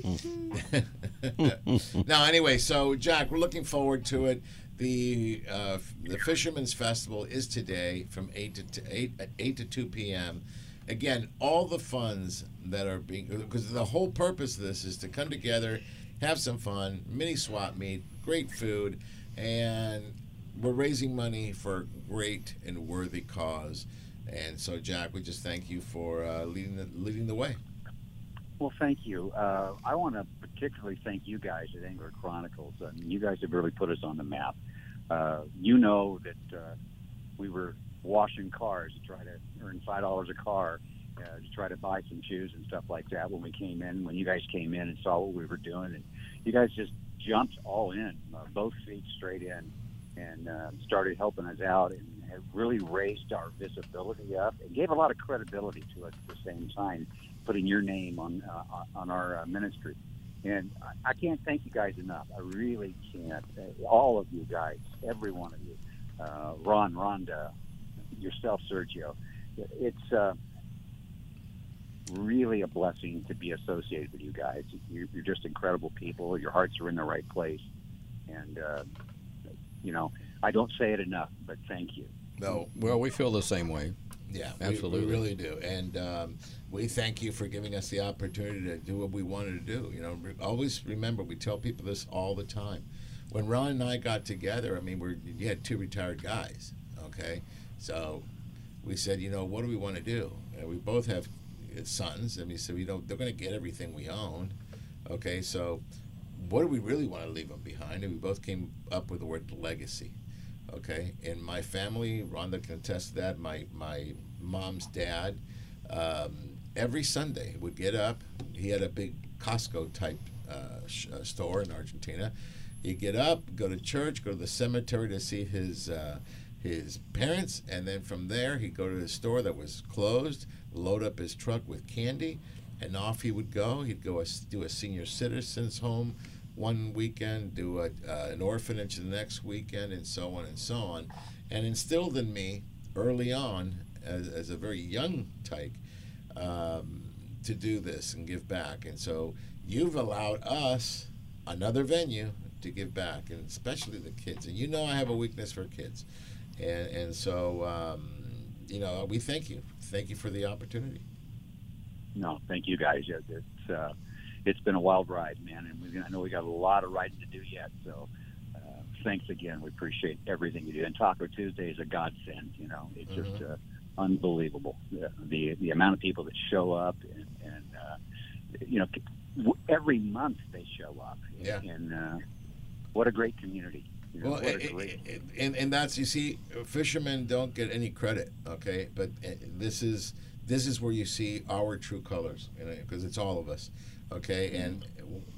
now, anyway, so Jack, we're looking forward to it. The uh, the Fisherman's Festival is today from eight to t- eight at eight to two p.m. Again, all the funds that are being because the whole purpose of this is to come together, have some fun, mini swap meet, great food, and we're raising money for a great and worthy cause. And so, Jack, we just thank you for uh, leading the leading the way. Well, thank you. Uh, I want to particularly thank you guys at Angler Chronicles. I mean, you guys have really put us on the map. Uh, you know that uh, we were washing cars to try to earn five dollars a car uh, to try to buy some shoes and stuff like that when we came in. When you guys came in and saw what we were doing, and you guys just jumped all in, uh, both feet straight in, and started helping us out and have really raised our visibility up and gave a lot of credibility to us at the same time, putting your name on uh, on our uh, ministry. And I- I can't thank you guys enough. I really can't. Uh, All of you guys, every one of you, uh, Ron, Rhonda, yourself, Sergio. It's uh, really a blessing to be associated with you guys. You're, you're just incredible people. Your hearts are in the right place, and uh, you know I don't say it enough, but thank you. No. Well, we feel the same way. Yeah, absolutely. We, really do, and um, we thank you for giving us the opportunity to do what we wanted to do. You know, re- always remember we tell people this all the time. When Ron and I got together, I mean, we're you had two retired guys, okay? So we said, you know, what do we want to do? And we both have uh, sons, and we said, you know, they're going to get everything we own, okay? So what do we really want to leave them behind? And we both came up with the word legacy. Okay, in my family, Rhonda can attest to that. My my mom's dad, um, every Sunday would get up. He had a big Costco type uh, sh- uh, store in Argentina. He'd get up, go to church, go to the cemetery to see his uh, his parents, and then from there he'd go to the store that was closed, load up his truck with candy, and off he would go. He'd go a, do a senior citizens home one weekend, do a, uh, an orphanage the next weekend, and so on and so on, and instilled in me early on as, as a very young tyke um, to do this and give back. And so you've allowed us another venue to give back, and especially the kids. And you know I have a weakness for kids, and and so um, you know we thank you, thank you for the opportunity. No, thank you guys. It's uh, it's been a wild ride, man, and we I know we got a lot of riding to do yet. So uh, thanks again. We appreciate everything you do. And Taco Tuesday is a godsend. You know, it's just Mm-hmm. uh, unbelievable the, the the amount of people that show up and, and uh, you know every month they show up. Yeah. And uh, what a great community. You know, Well, it- great it- and and that's you see, fishermen don't get any credit, okay? But uh, this is this is where you see our true colors, because it's all of us, okay? And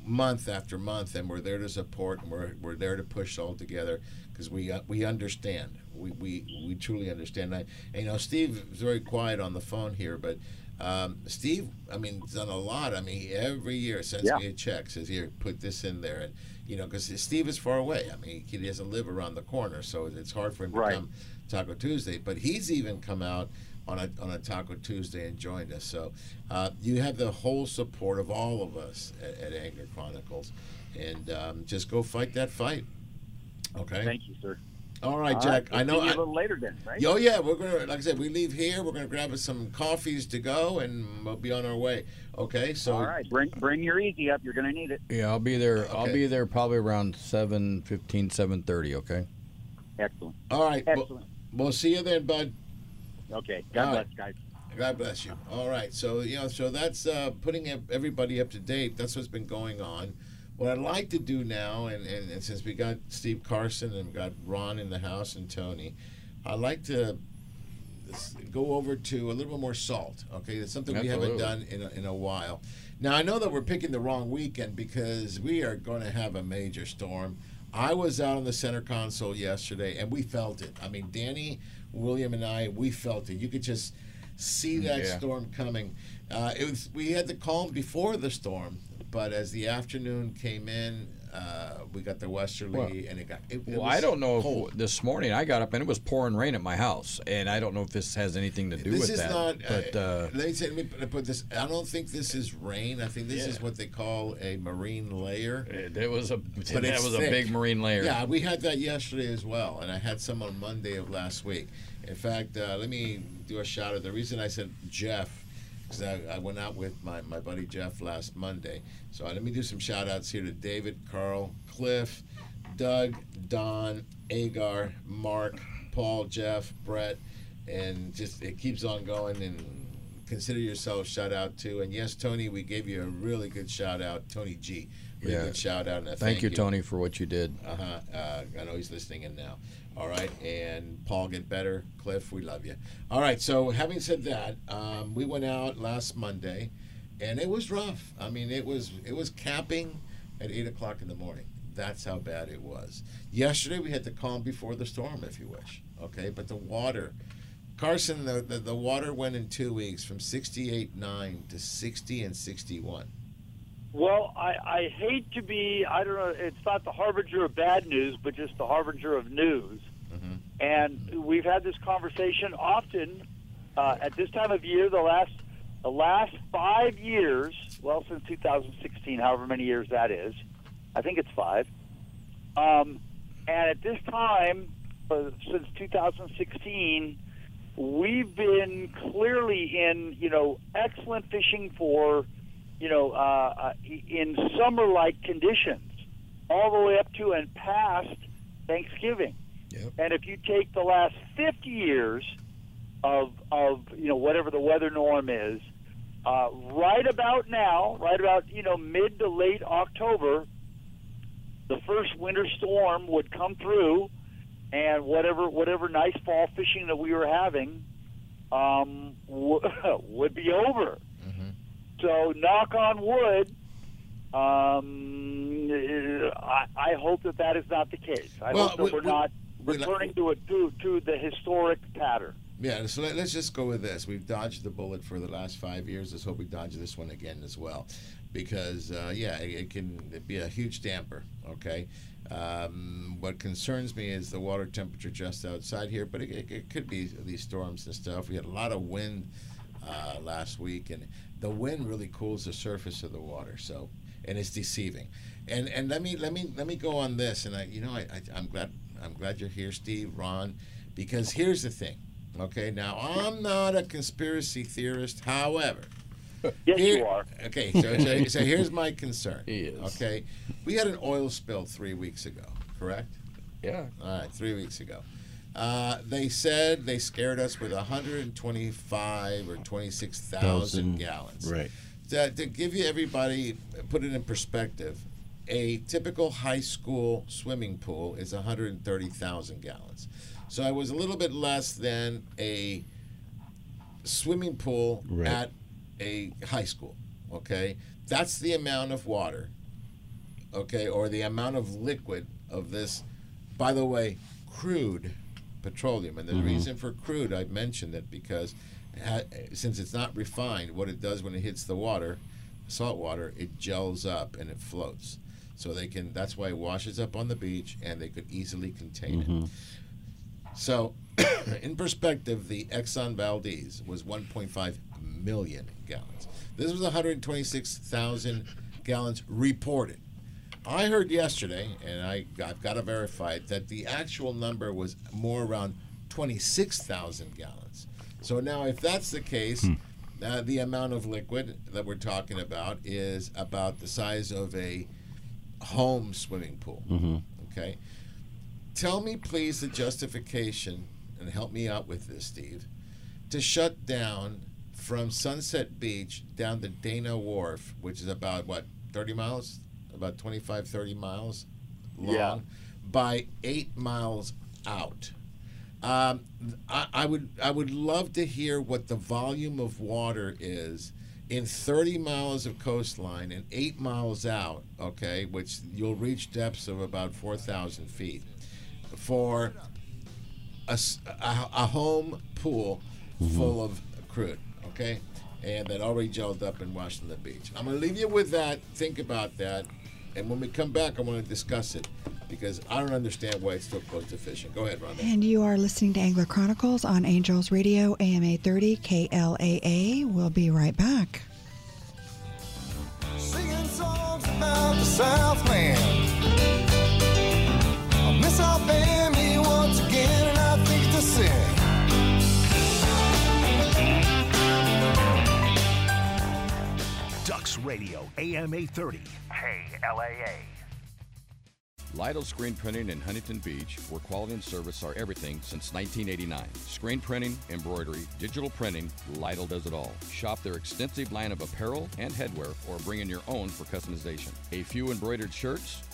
month after month, and we're there to support, and we're we're there to push all together, because we uh, we understand, we, we we truly understand. I, and, you know, Steve is very quiet on the phone here, but. Um, Steve, I mean, done a lot. I mean, every year sends Yeah. me a check, says, "Here, put this in there," and you know, because Steve is far away. I mean, he doesn't live around the corner, so it's hard for him to come Taco Tuesday. But he's even come out on a on a Taco Tuesday and joined us. So uh, you have the whole support of all of us at, at Angler Chronicles, and um, just go fight that fight. Okay. Thank you, sir. All right, All Jack. right, I know. we'll see you I, a little later then, right? Oh yeah, we're gonna like I said, we leave here. We're gonna grab us some coffees to go, and we'll be on our way. Okay. So All right, bring bring your easy up. You're going to need it. Yeah, I'll be there. I'll be there probably around 7, 15, 7.30, Okay. Excellent. All right. well- Excellent. We'll see you then, bud. Okay. God All bless, right. guys. God bless you. All right. So, you know, so that's uh, putting everybody up to date. That's what's been going on. What I'd like to do now, and, and, and since we got Steve Carson and we got Ron in the house and Tony, I'd like to go over to a little bit more salt. Okay, it's something we haven't done in a, in a while. Now I know that we're picking the wrong weekend because we are going to have a major storm. I was out on the center console yesterday and we felt it. I mean, Danny, William, and I, we felt it. You could just see that Yeah. storm coming. Uh, it was we had the calm before the storm, but as the afternoon came in, uh, we got the westerly, Well- and it got. It, it Well, was I don't know cold. if this morning I got up and it was pouring rain at my house, and I don't know if this has anything to do this with that. not. but uh, let me say, let me put- this. I don't think this is rain. I think this is what they call a marine layer. It, it was a But that was a big marine layer. Yeah, we had that yesterday as well, and I had some on Monday of last week. In fact, uh, let me do a shout out. The reason I said Jeff, because I, I went out with my, my buddy Jeff last Monday. So let me do some shout outs here to David, Carl, Cliff, Doug, Don, Agar, Mark, Paul, Jeff, Brett, and just it keeps on going. And consider yourself shout out too. And yes, Tony, we gave you a really good shout out, Tony G. Really Yeah. good shout out. And a Thank, you, Tony, for what you did. uh-huh. Uh, I know he's listening in now. All right, and Paul, get better. Cliff, we love you. All right, so having said that, um, we went out last Monday, and it was rough. I mean, it was it was capping at eight o'clock in the morning. That's how bad it was. Yesterday we had the calm before the storm, if you wish. Okay, but the water, Carson, the the, the water went in two weeks from sixty eight nine to sixty and sixty one. Well, I, I hate to be, I don't know, it's not the harbinger of bad news, but just the harbinger of news. And we've had this conversation often uh, at this time of year, the last the last five years, well, since 2016, however many years that is. I think it's five. Um, and at this time, uh, since 2016, we've been clearly in, you know, excellent fishing for you know, uh, uh, in summer-like conditions, all the way up to and past Thanksgiving. And if you take the last 50 years of of you know whatever the weather norm is, uh, right about now, right about you know mid to late October, the first winter storm would come through, and whatever whatever nice fall fishing that we were having um, w- would be over. So, knock on wood. Um, I, I hope that that is not the case. I Well, hope that we- we, are we- not we- returning to a to, to the historic pattern. Yeah, so let, us just go with this. We've dodged the bullet for the last five years. Let's hope we dodge this one again as well, because uh, yeah, it, it can be a huge damper. Okay, um, what concerns me is the water temperature just outside here, but it, it, it could be these storms and stuff. We had a lot of wind uh, last week, and the wind really cools the surface of the water. So, and it's deceiving. And and let me let me let me go on this. And I, you know, I, I I'm glad I'm glad you're here, Steve, Ron, because here's the thing. Okay, now I'm not a conspiracy theorist. However, yes, you are. Okay, so, so, so here's my concern. He is. Okay, we had an oil spill three weeks ago, correct? Yeah. All right, three weeks ago. Uh, they said they scared us with 125 or 26,000 Thousand, gallons. right. To, to give you everybody, put it in perspective, a typical high school swimming pool is 130,000 gallons. So I was a little bit less than a swimming pool Right. at a high school. Okay, that's the amount of water. Okay, or the amount of liquid of this. By the way, crude petroleum, and the Mhm. reason for crude, I've mentioned it because ha- since it's not refined, what it does when it hits the water, salt water, it gels up and it floats. So they can. That's why it washes up on the beach, and they could easily contain it. So, in perspective, the Exxon Valdez was 1.5 million gallons. This was 126,000 gallons reported. I heard yesterday, and I, I've got to verify it, that the actual number was more around 26,000 gallons. So now, if that's the case, uh, the amount of liquid that we're talking about is about the size of a home swimming pool. Mhm. Okay. Tell me, please, the justification, and help me out with this, Steve, to shut down from Sunset Beach down to Dana Wharf, which is about, what, 30 miles? About 25, 30 miles long, Yeah. by eight miles out. Um, I, I would I would love to hear what the volume of water is in 30 miles of coastline and eight miles out. Okay, which you'll reach depths of about 4,000 feet for a a home pool full of crude. Okay, and that already gelled up in Huntington beach. I'm going to leave you with that. Think about that. And when we come back, I want to discuss it because I don't understand why it's still closed to fishing. Go ahead, Rhonda. And you are listening to Angler Chronicles on Angels Radio, AM 830 KLAA. We'll be right back. Singing songs about the Southland. I miss our family once again, and I think to sing. Ducks Radio, AM 830. KLAA. Lytle Screen Printing in Huntington Beach, where quality and service are everything since 1989. Screen printing, embroidery, digital printing, Lytle does it all. Shop their extensive line of apparel and headwear or bring in your own for customization. A few embroidered shirts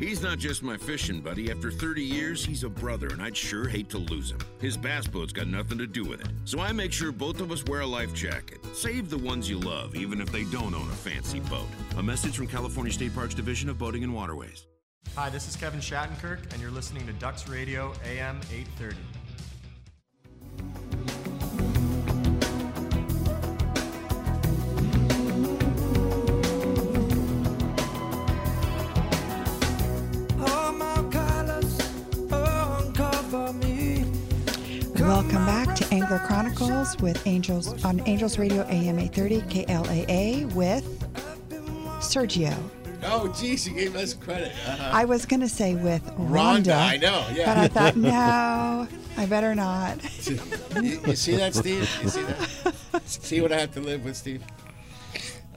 He's not just my fishing buddy. After 30 years, he's a brother, and I'd sure hate to lose him. His bass boat's got nothing to do with it. So I make sure both of us wear a life jacket. Save the ones you love, even if they don't own a fancy boat. A message from California State Parks Division of Boating and Waterways. Hi, this is Kevin Shattenkirk, and you're listening to Ducks Radio AM 830. Welcome back to Angler Chronicles with Angels on Angels Radio AM 830 KLAA with Sergio. Oh, geez, you gave us credit. Uh-huh. I was going to say with Rhonda, Rhonda. I know, yeah. But I thought, no, I better not. you, you see that, Steve? You see that? see what I have to live with, Steve?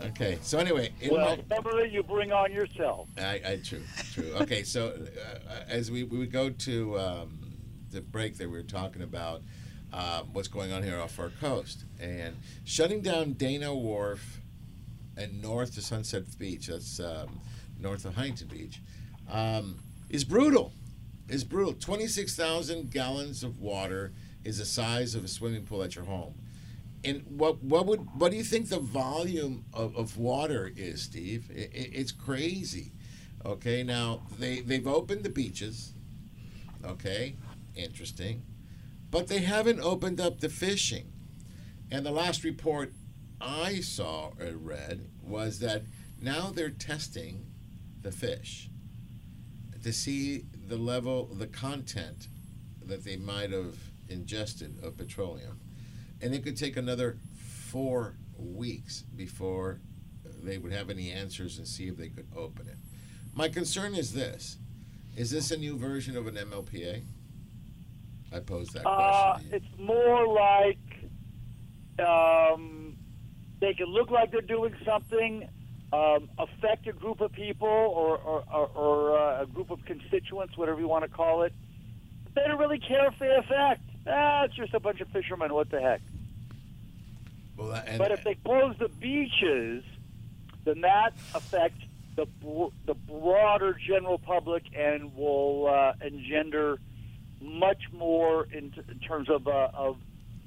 Okay, so anyway, in Well, my- some you bring on yourself. I, I true, true. Okay, so uh, as we, we would go to um, the break that we were talking about uh, what's going on here off our coast and shutting down Dana Wharf and north to Sunset Beach. That's um, north of Huntington Beach. Um, is brutal. Is brutal. Twenty six thousand gallons of water is the size of a swimming pool at your home. And what what would what do you think the volume of, of water is, Steve? I- I- it's crazy. Okay, now they they've opened the beaches. Okay, interesting, but they haven't opened up the fishing. And the last report I saw or read was that now they're testing the fish to see the level, the content that they might have ingested of petroleum. And it could take another four weeks before they would have any answers and see if they could open it. My concern is this is this a new version of an MLPA? I pose that Uh, question. it's more like um, they can look like they're doing something, um, affect a group of people or, or, or, or uh, a group of constituents, whatever you want to call it. They don't really care if they affect. Ah, it's just a bunch of fishermen. What the heck? Well, that- and- but if they close the beaches, then that affects the the broader general public and will uh, engender much more in, t- in terms of uh, of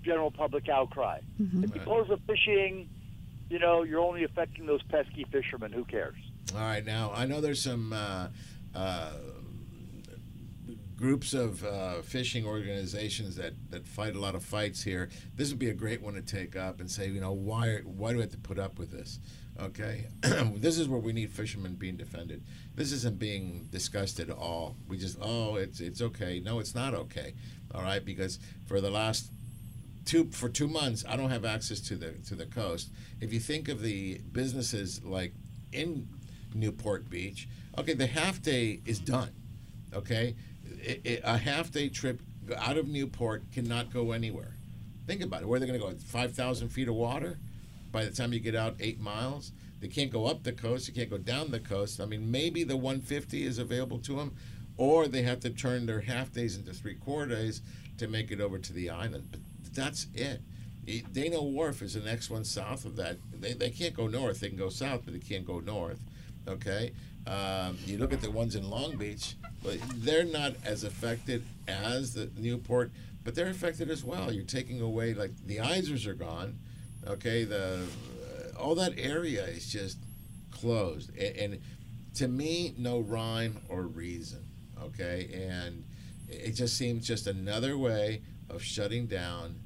general public outcry. If you close the fishing, you know you're only affecting those pesky fishermen. Who cares? All right, now I know there's some uh, uh, groups of uh, fishing organizations that, that fight a lot of fights here. This would be a great one to take up and say, you know, why why do we have to put up with this? Okay, this is where we need fishermen being defended. This isn't being discussed at all. We just oh, it's it's okay. No, it's not okay. All right, because for the last two for two months I don't have access to the to the coast. If you think of the businesses like in Newport Beach, okay, the half day is done. Okay, a half day trip out of Newport cannot go anywhere. Think about it. Where are they going to go? Five thousand feet of water. By the time you get out eight miles, they can't go up the coast. You can't go down the coast. I mean, maybe the 150 is available to them, or they have to turn their half days into three quarter days, to make it over to the island. But that's it. Dana Wharf is the next one south of that. They, they can't go north. They can go south, but they can't go north. Okay. Um, you look at the ones in Long Beach, but they're not as affected as the Newport, but they're affected as well. You're taking away like the Isers are gone. Okay. The uh, all that area is just closed, A- and to me, no rhyme or reason. Okay, and it just seems just another way of shutting down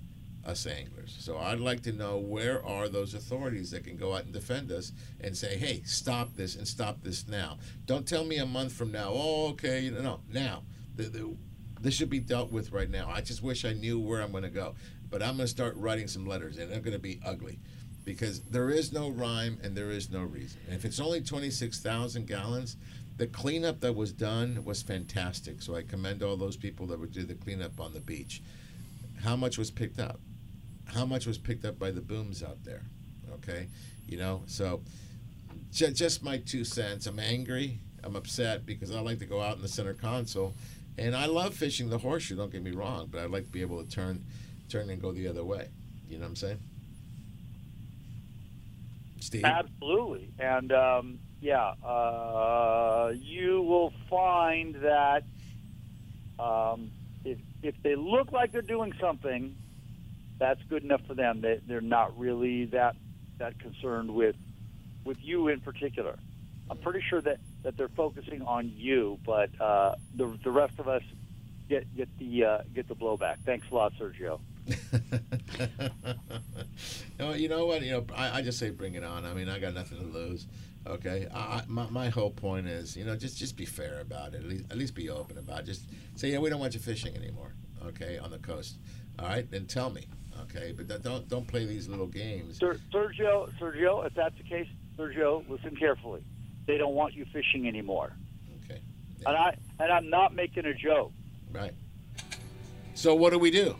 us anglers. So I'd like to know where are those authorities that can go out and defend us and say, hey, stop this and stop this now. Don't tell me a month from now. Oh, okay, no, no, now. The, the, this should be dealt with right now. I just wish I knew where I'm going to go. But I'm going to start writing some letters, and they're going to be ugly because there is no rhyme and there is no reason. And if it's only 26,000 gallons, the cleanup that was done was fantastic. So I commend all those people that would do the cleanup on the beach. How much was picked up? How much was picked up by the booms out there? Okay, you know. So ju- just my two cents. I'm angry. I'm upset because I like to go out in the center console, and I love fishing the horseshoe. Don't get me wrong, but I'd like to be able to turn, turn and go the other way. You know what I'm saying? Steve. Absolutely, and um, yeah, uh, you will find that um, if if they look like they're doing something, that's good enough for them. They they're not really that that concerned with with you in particular. I'm pretty sure that, that they're focusing on you, but uh, the the rest of us get get the uh, get the blowback. Thanks a lot, Sergio. No, oh, you know what? You know, I, I just say bring it on. I mean, I got nothing to lose. Okay, I, I- my, my whole point is, you know, just just be fair about it. At least, at least be open about it. Just say, yeah, we don't want you fishing anymore. Okay, on the coast. All right, then tell me. Okay, but th- don't don't play these little games. Ser- Sergio, Sergio, if that's the case, Sergio, listen carefully. They don't want you fishing anymore. Okay. And I and I'm not making a joke. Right. So what do we do?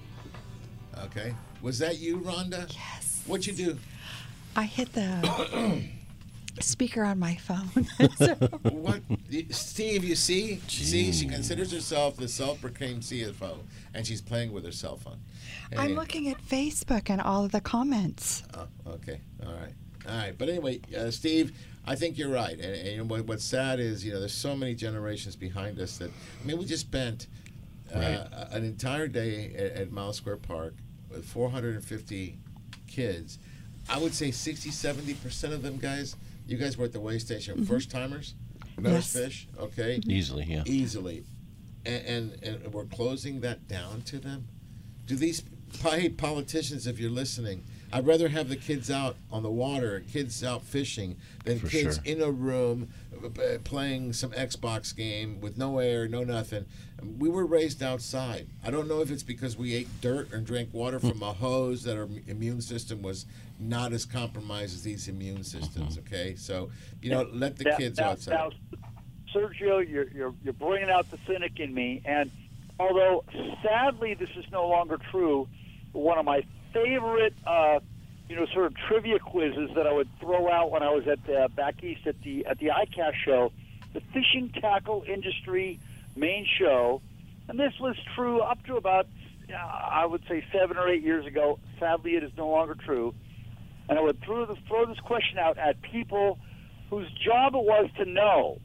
Okay, was that you, Rhonda? Yes. What'd you do? I hit the speaker on my phone. what, Steve? You see, see, she considers herself the self-proclaimed CFO, and she's playing with her cell phone. I'm looking at Facebook and all of the comments. Oh, okay. All right. All right. But anyway, uh, Steve, I think you're right. And, and what, what's sad is, you know, there's so many generations behind us that, I mean, we just spent uh, Right. an entire day at, at Miles Square Park with 450 kids. I would say 60, 70% of them guys, you guys were at the way station, Mhm. first timers, nose Yes. fish, okay? Easily, yeah. Easily. And, and, and we're closing that down to them? Do these hey, politicians, if you're listening, I'd rather have the kids out on the water, kids out fishing, than For kids sure. in a room Uh, playing some Xbox game with no air, no nothing. We were raised outside. I don't know if it's because we ate dirt and drank water hmm. from a hose that our immune system was not as compromised as these immune uh-huh. systems. Okay, so you know, let the Now- kids now, outside. Now, Sergio, you're, you're you're bringing out the cynic in me, and although sadly this is no longer true, one of my favorite, uh, you know, sort of trivia quizzes that I would throw out when I was at uh, back east at the at the ICAST show, the fishing tackle industry main show, and this was true up to about uh, I would say seven or eight years ago. Sadly, it is no longer true. And I would throw, the, throw this question out at people whose job it was to know,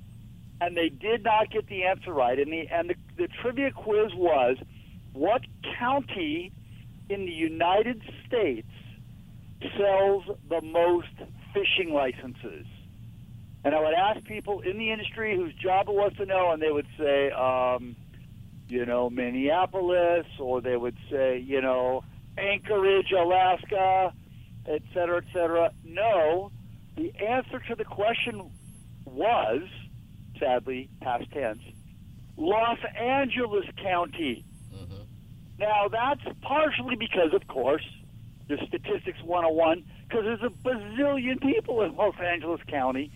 and they did not get the answer right. And the and the, the trivia quiz was, what county in the United States sells the most fishing licenses? And I would ask people in the industry whose job it was to know, and they would say, um, you know, Minneapolis, or they would say, you know, Anchorage, Alaska, et cetera, et cetera. No, the answer to the question was, sadly, past tense, Los Angeles County. Now, that's partially because, of course, the Statistics 101, because there's a bazillion people in Los Angeles County,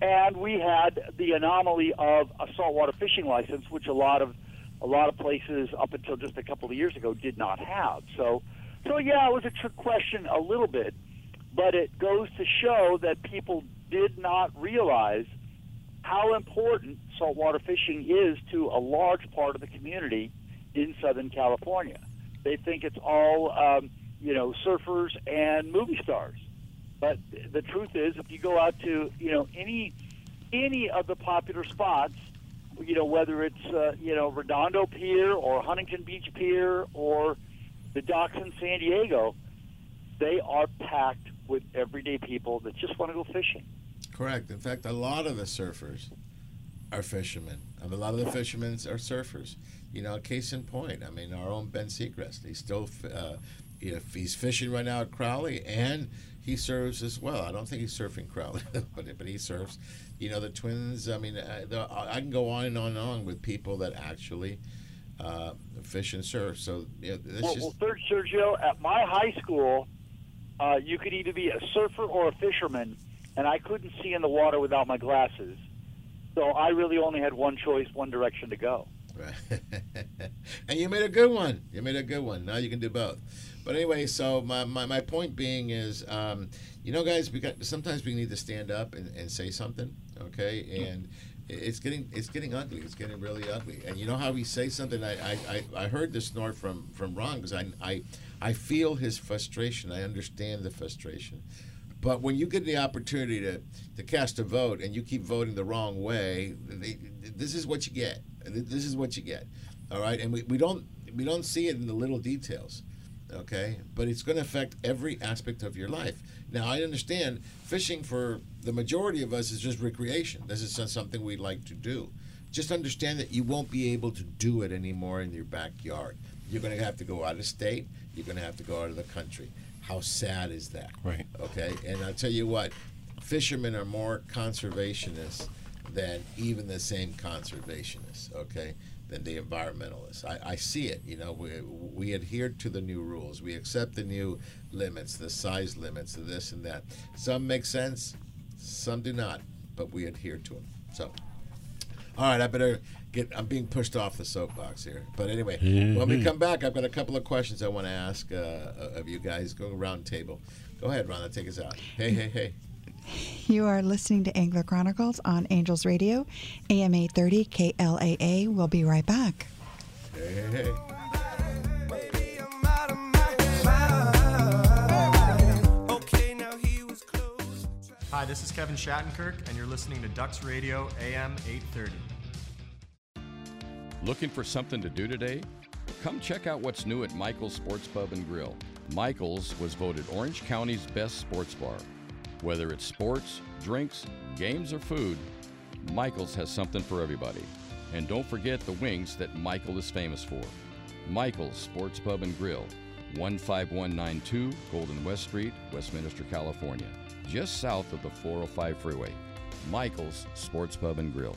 and we had the anomaly of a saltwater fishing license, which a lot of a lot of places up until just a couple of years ago did not have. So, so yeah, it was a trick question a little bit, but it goes to show that people did not realize how important saltwater fishing is to a large part of the community in Southern California. They think it's all, um, you know, surfers and movie stars. But the truth is, if you go out to, you know, any any of the popular spots, you know, whether it's uh, you know Redondo Pier or Huntington Beach Pier or the docks in San Diego, they are packed with everyday people that just want to go fishing. Correct. In fact, a lot of the surfers are fishermen. And a lot of the fishermen are surfers. You know, case in point, I mean, our own Ben Seacrest, he's still, uh, know, he's fishing right now at Crowley and he serves as well. I don't think he's surfing Crowley, but, but he surfs. You know, the twins, I mean, I, the, I can go on and on and on with people that actually uh, fish and surf. So, you know, it's Well, just. well, third, Sergio, at my high school, uh, you could either be a surfer or a fisherman, and I couldn't see in the water without my glasses. So I really only had one choice, one direction to go. Right. and you made a good one. You made a good one. Now you can do both. But anyway, so my, my, my point being is, um, you know, guys, we got sometimes we need to stand up and, and say something, okay? And it's getting it's getting ugly. It's getting really ugly. And you know how we say something? I I, I, heard this snort from from Ron because I, I I feel his frustration. I understand the frustration. But when you get the opportunity to, to cast a vote and you keep voting the wrong way, they, this is what you get. This is what you get. All right, and we, we don't we don't see it in the little details. Okay, but it's going to affect every aspect of your life. Now I understand fishing for the majority of us is just recreation. This is something we like to do. Just understand that you won't be able to do it anymore in your backyard. You're going to have to go out of state. You're going to have to go out of the country. How sad is that? Right. Okay. And I'll tell you what, fishermen are more conservationists than even the same conservationists. Okay. Than the environmentalists. I, I see it. You know, we, we adhere to the new rules. We accept the new limits, the size limits, this and that. Some make sense, some do not, but we adhere to them. So, all right, I better get. I'm being pushed off the soapbox here. But anyway, when we Mhm. come back, I've got a couple of questions I want to ask uh, of you guys. Go round table. Go ahead, Rhonda, take us out. Hey, hey, hey. You are listening to Angler Chronicles on Angels Radio, AM 830 KLAA. We'll be right back. Hey, hey, hey. Hi, this is Kevin Shattenkirk, and you're listening to Ducks Radio AM 830. Looking for something to do today? Come check out what's new at Michael's Sports Pub and Grill. Michael's was voted Orange County's best sports bar. Whether it's sports, drinks, games, or food, Michael's has something for everybody. And don't forget the wings that Michael is famous for. Michael's Sports Pub and Grill, 15192 Golden West Street, Westminster, California, just south of the 405 freeway. Michael's Sports Pub and Grill.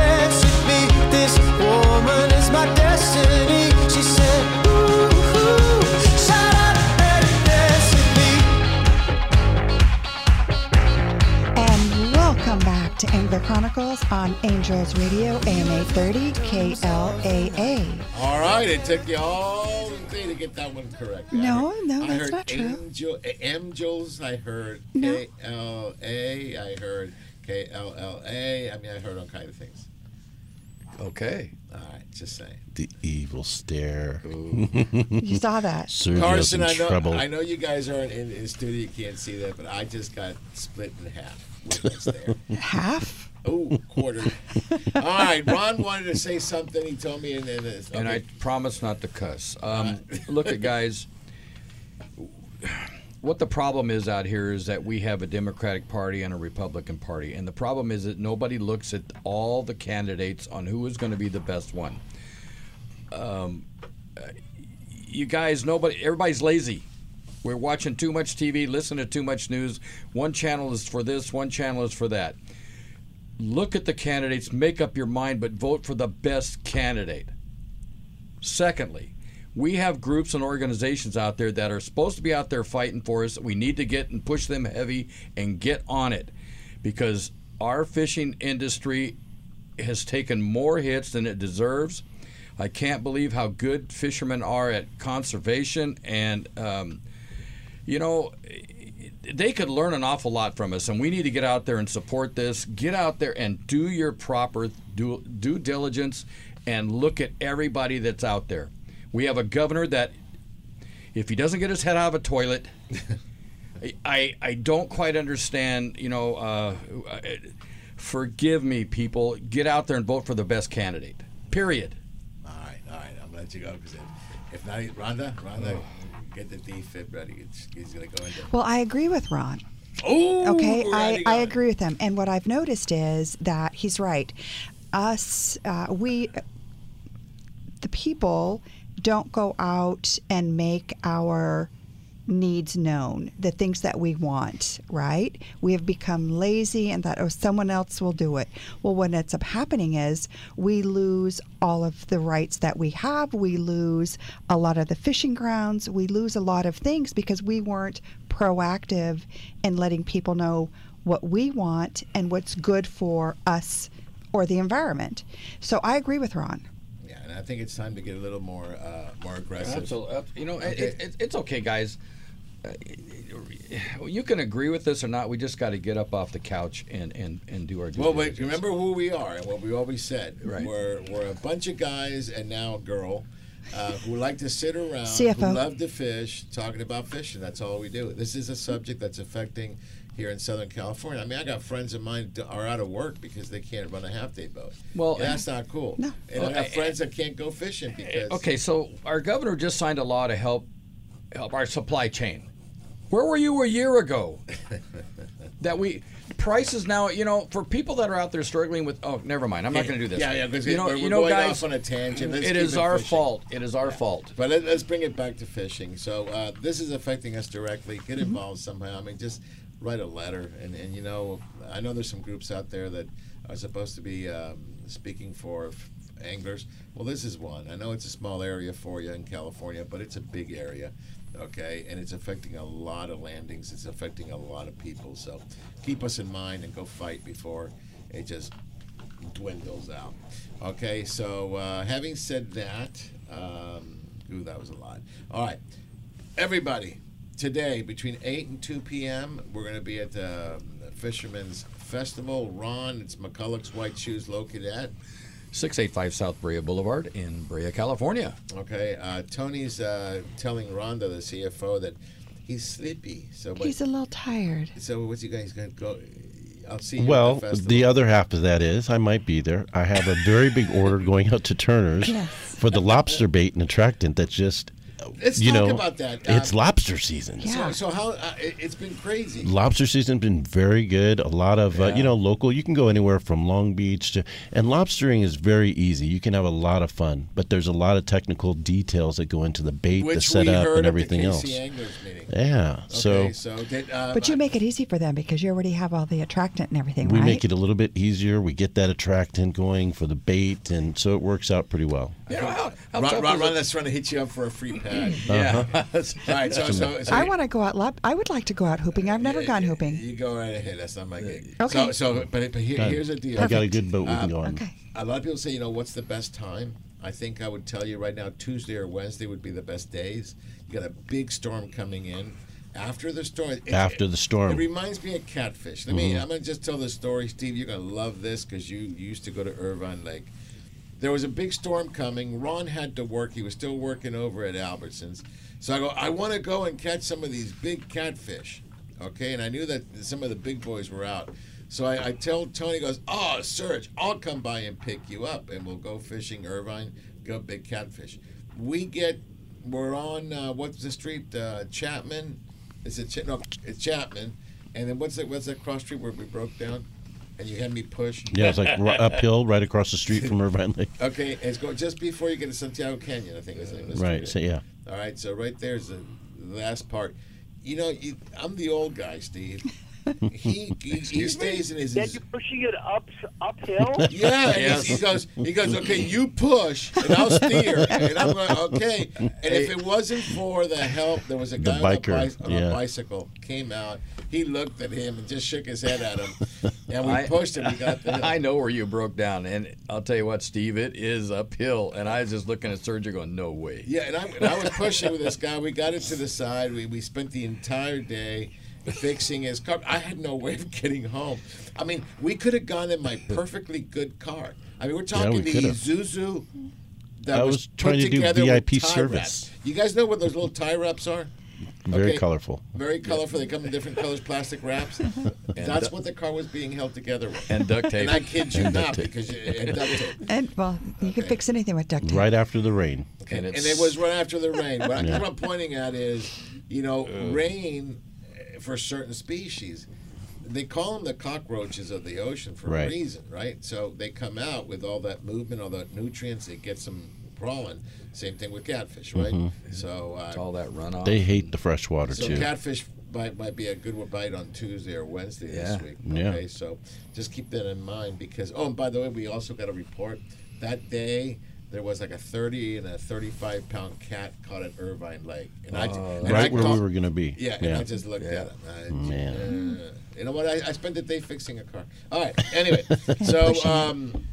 on me. I said you're holding back. She said, Shut up and dance with me. This woman is my destiny. She said, Ooh, ooh, shut up and dance with me. And welcome back to Angler Chronicles on Angels Radio, AM 830 KLAA. All right, it took you all day to get that one correct. I No, heard- no, I that's heard not true. Angel, Angels, I heard No. K L A, I heard K L L A. I mean, I heard all kinds of things. Okay. All right, just saying. The evil stare. You saw that. Sergio's Carson, in I know, trouble. I know you guys aren't in, in studio, you can't see that, but I just got split in half. there. Half? Oh, quarter. All right, Ron wanted to say something. He told me, and then it's- And I promise not to cuss. Um, look at guys. What the problem is out here is that we have a Democratic Party and a Republican Party, and the problem is that nobody looks at all the candidates on who is going to be the best one. Um, you guys, nobody, everybody's lazy. We're watching too much TV, listening to too much news. One channel is for this, one channel is for that. Look at the candidates, make up your mind, but vote for the best candidate. Secondly, we have groups and organizations out there that are supposed to be out there fighting for us. We need to get and push them heavy and get on it because our fishing industry has taken more hits than it deserves. I can't believe how good fishermen are at conservation and, um, you know, they could learn an awful lot from us, and we need to get out there and support this. Get out there and do your proper due, due diligence and look at everybody that's out there. We have a governor that, if he doesn't get his head out of a toilet, I I don't quite understand. You know, uh, forgive me, people. Get out there and vote for the best candidate. Period. All right, all right. I'm gonna let you go because if, if not, Rhonda, Rhonda, get the defib ready. It's, he's gonna go into. Well, I agree with Ron. Oh, okay. I, I agree with him. And what I've noticed is that he's right. Us, uh, we, the people, don't go out and make our needs known, the things that we want, right? We have become lazy and that, oh, someone else will do it. Well, what ends up happening is we lose all of the rights that we have. We lose a lot of the fishing grounds. We lose a lot of things because we weren't proactive in letting people know what we want and what's good for us or the environment. So I agree with Ron. Yeah, and I think it's time to get a little more uh, more aggressive. Absolutely. You know, Okay. it, it, it's okay, guys. Uh, you can agree with this or not. We just got to get up off the couch and, and, and do our due Well, but remember who we are and what we always said. Right. We're, we're a bunch of guys and now a girl uh, who like to sit around, CFO. who love to fish, talking about fishing. That's all we do. This is a subject that's affecting here in Southern California. I mean, I got friends of mine that are out of work because they can't run a half day boat. Well, And that's not cool. No. And I Well, got I- friends that can't go fishing because. Okay, so our governor just signed a law to help help our supply chain. Where were you a year ago? that we prices now, you know, for people that are out there struggling with. Oh, never mind. I'm not going to do this. Yeah, yeah, because you know, we're, you we're know, going guys, off on a tangent. Let's it our fishing. fault. It is our fault. But let, us bring it back to fishing. So uh, this is affecting us directly. Get Mm-hmm. involved somehow. I mean, just write a letter. And, and you know, I know there's some groups out there that are supposed to be um, speaking for f- anglers. Well, this is one. I know it's a small area for you in California, but it's a big area. Okay, and it's affecting a lot of landings. It's affecting a lot of people. So keep us in mind and go fight before it just dwindles out. Okay, so uh, having said that, um, ooh, that was a lot. All right, everybody, today between 8 and 2 p.m., we're going to be at the Fisherman's Festival. Ron, it's McCulloch's White Shoes located at. 685 South Brea Boulevard in Brea, California. Okay, uh, Tony's uh, telling Rhonda, the CFO, that he's sleepy. So, but, He's a little tired. so what's he going? He's going to go. I'll see you. Well, at the, the other half of that is I might be there. I have a very big order going out to Turner's Yes. for the lobster bait and attractant that just, Let's you talk know, about that. it's Um, lobster season. So, so how uh, it, it's been crazy. Lobster season's been very good. A lot of uh, you know local. You can go anywhere from Long Beach to and lobstering is very easy. You can have a lot of fun, but there's a lot of technical details that go into the bait, the Which we setup, and everything else. Yeah. so Okay, so did, uh, But you make it easy for them because you already have all the attractant and everything, we right? make it a little bit easier. We get that attractant going for the bait, and so it works out pretty well. Ron, tough Ron, is Ron, it? that's trying to hit you up for a free pad. Yeah. All right, so, so, so I want to go out. Lob- I would like to go out hooping. I've never gone hooping. You go right ahead. That's not my gig. Okay. So, so but, but here, here's the deal. I got a good boat we can go on. Okay. A lot of people say, you know, what's the best time? I think I would tell you right now, Tuesday or Wednesday would be the best days. You got a big storm coming in. After the storm. it- After the storm. It reminds me of catfish. Let me. Mhm. I'm gonna just tell the story, Steve. You're gonna love this because you, you used to go to Irvine Lake. There was a big storm coming. Ron had to work. He was still working over at Albertsons. So I go, I want to go and catch some of these big catfish. Okay, and I knew that some of the big boys were out. So I, I tell Tony, goes, Oh, Serge, I'll come by and pick you up and we'll go fishing Irvine, go big catfish. We get, we're on, uh, what's the street? Uh, Chapman. Is it Ch- no? It's Chapman. And then what's that? What's that cross street where we broke down? And you had me push. Yeah, it's like ri- uphill, right across the street from Irvine Lake. Okay, it's going just before you get to Santiago Canyon. I think is of Right, so, yeah. All right, so right there's the last part. You know, you, I'm the old guy, Steve. He he, he stays in his. Then you're pushing it up uphill. Yeah, and he, he goes. He goes. Okay, you push, and I'll steer. And I'm going. Okay. And if it wasn't for the help, there was a The guy on, a, biker, on yeah. a bicycle came out. He looked at him and just shook his head at him, and we I- pushed him. We got the hill. I know where you broke down, and I'll tell you what, Steve, it is uphill. And I was just looking at Sergio, going, "No way." Yeah, and I, and I was pushing with this guy. We got it to the side. We, we spent the entire day fixing his car. I had no way of getting home. I mean, we could have gone in my perfectly good car. I mean, we're Yeah, talking we the could have. Isuzu that I was, was trying put to do together with VIP tie service. wraps. You guys know what those little tie wraps are? Very Okay. colorful. Very colorful. They come in different colors, plastic wraps. That's du- what the car was being held together with. And duct tape. And I kid you And not, tape. because you, and duct tape. And well, you can fix anything with duct tape. Right after the rain. And, and it was right after the rain. What, I, Yeah. what I'm pointing at is, you know, rain uh, for certain species. They call them the cockroaches of the ocean for Right. a reason, right? So they come out with all that movement, all that nutrients. It gets them crawling. Same thing with catfish, right? Mhm. So uh, It's all that runoff. They hate the fresh water so too. catfish bite might be a good one bite on Tuesday or Wednesday Yeah. this week. Yeah. Okay, so just keep that in mind because oh, and by the way, we also got a report that day. There was like a 30 and a 35 pound cat caught at Irvine Lake, and I Oh, and Right I where we were gonna be. Yeah, and I just looked at it. I, Man. uh, you know what? I, I spent the day fixing a car. All right. Anyway, so um,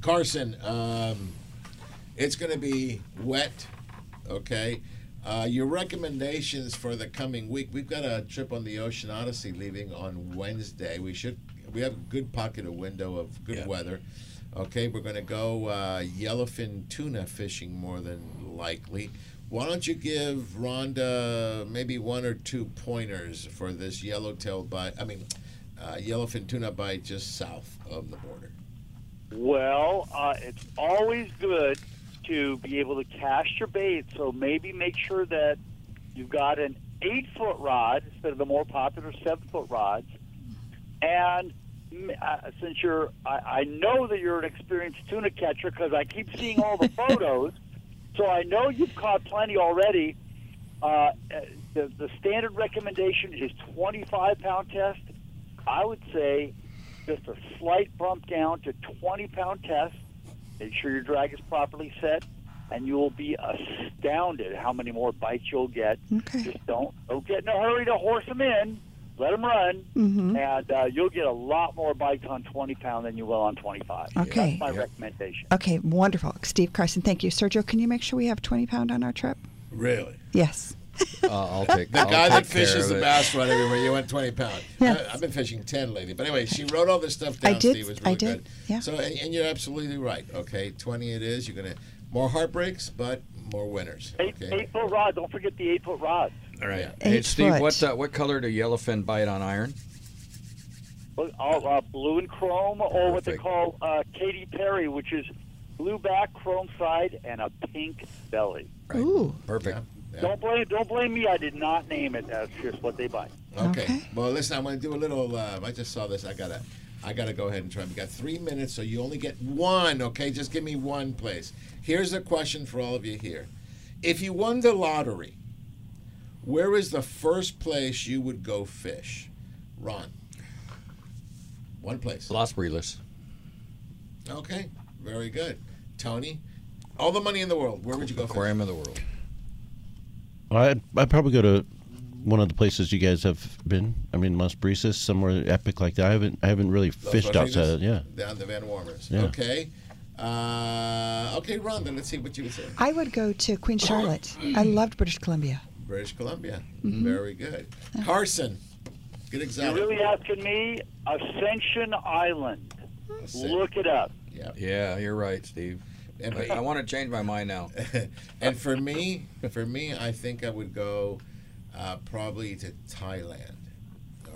Carson, um, it's going to be wet. Okay. Uh, your recommendations for the coming week? We've got a trip on the Ocean Odyssey leaving on Wednesday. We should. We have a good pocket of window of good Yeah. weather. Okay, we're going to go uh, yellowfin tuna fishing more than likely. Why don't you give Rhonda maybe one or two pointers for this yellowtail bite? I mean, uh, yellowfin tuna bite just south of the border. Well, uh, it's always good to be able to cast your bait. So maybe make sure that you've got an eight foot rod instead of the more popular seven foot rods. And uh, since you're, I, I know that you're an experienced tuna catcher because I keep seeing all the photos. So I know you've caught plenty already. Uh, uh, the, the standard recommendation is 25 pound test. I would say just a slight bump down to 20 pound test. Make sure your drag is properly set, and you will be astounded how many more bites you'll get. Okay. Just don't don't get in a hurry to horse them in. Let them run, Mhm. and uh, you'll get a lot more bites on 20 pound than you will on 25. Okay. That's my recommendation. Okay, wonderful. Steve Carson, thank you. Sergio, can you make sure we have 20 pound on our trip? Really? Yes. Uh, I'll take The I'll guy that take care fishes the it. bass rod everywhere, you went 20 pound. Yeah. I, I've been fishing 10 lately. But anyway, she wrote all this stuff down, I did- Steve. It was I really did, good. yeah. So, and, and you're absolutely right. Okay, 20 it is. You're going to, more heartbreaks, but more winners. Eight, Okay. eight foot rod. Don't forget the eight foot rod. All right. Yeah. Hey, Steve, foot. what uh, what color do yellowfin bite on iron? Well, all, uh, blue and chrome, or what they call uh, Katy Perry, which is blue back, chrome side, and a pink belly. Ooh. Perfect. Yeah. Don't blame don't blame me. I did not name it. That's just what they buy. Okay. Okay. Well, listen, I'm going to do a little. Uh, I just saw this. I gotta, I gotta go ahead and try. We got three minutes, so you only get one. Okay, just give me one place. Here's a question for all of you here: If you won the lottery, where is the first place you would go fish? Ron. One place. Las Brisas. Okay. Very good. Tony. All the money in the world. Where would you go? Fish? Aquarium of the world. I'd, I'd probably go to one of the places you guys have been. I mean, Las Brisas, somewhere epic like that. I haven't I haven't really Los fished Rodriguez? outside. Yeah. Down the Van Wormers. Yeah. Okay. Uh, okay, Rhonda. Let's see what you would say. I would go to Queen Charlotte. I loved British Columbia. British Columbia. Mhm. Very good. Carson. Good example. You're really asking me Ascension Island. Look it up. Yeah. Yeah, you're right, Steve. And I, I want to change my mind now. and for me, for me, I think I would go uh, probably to Thailand.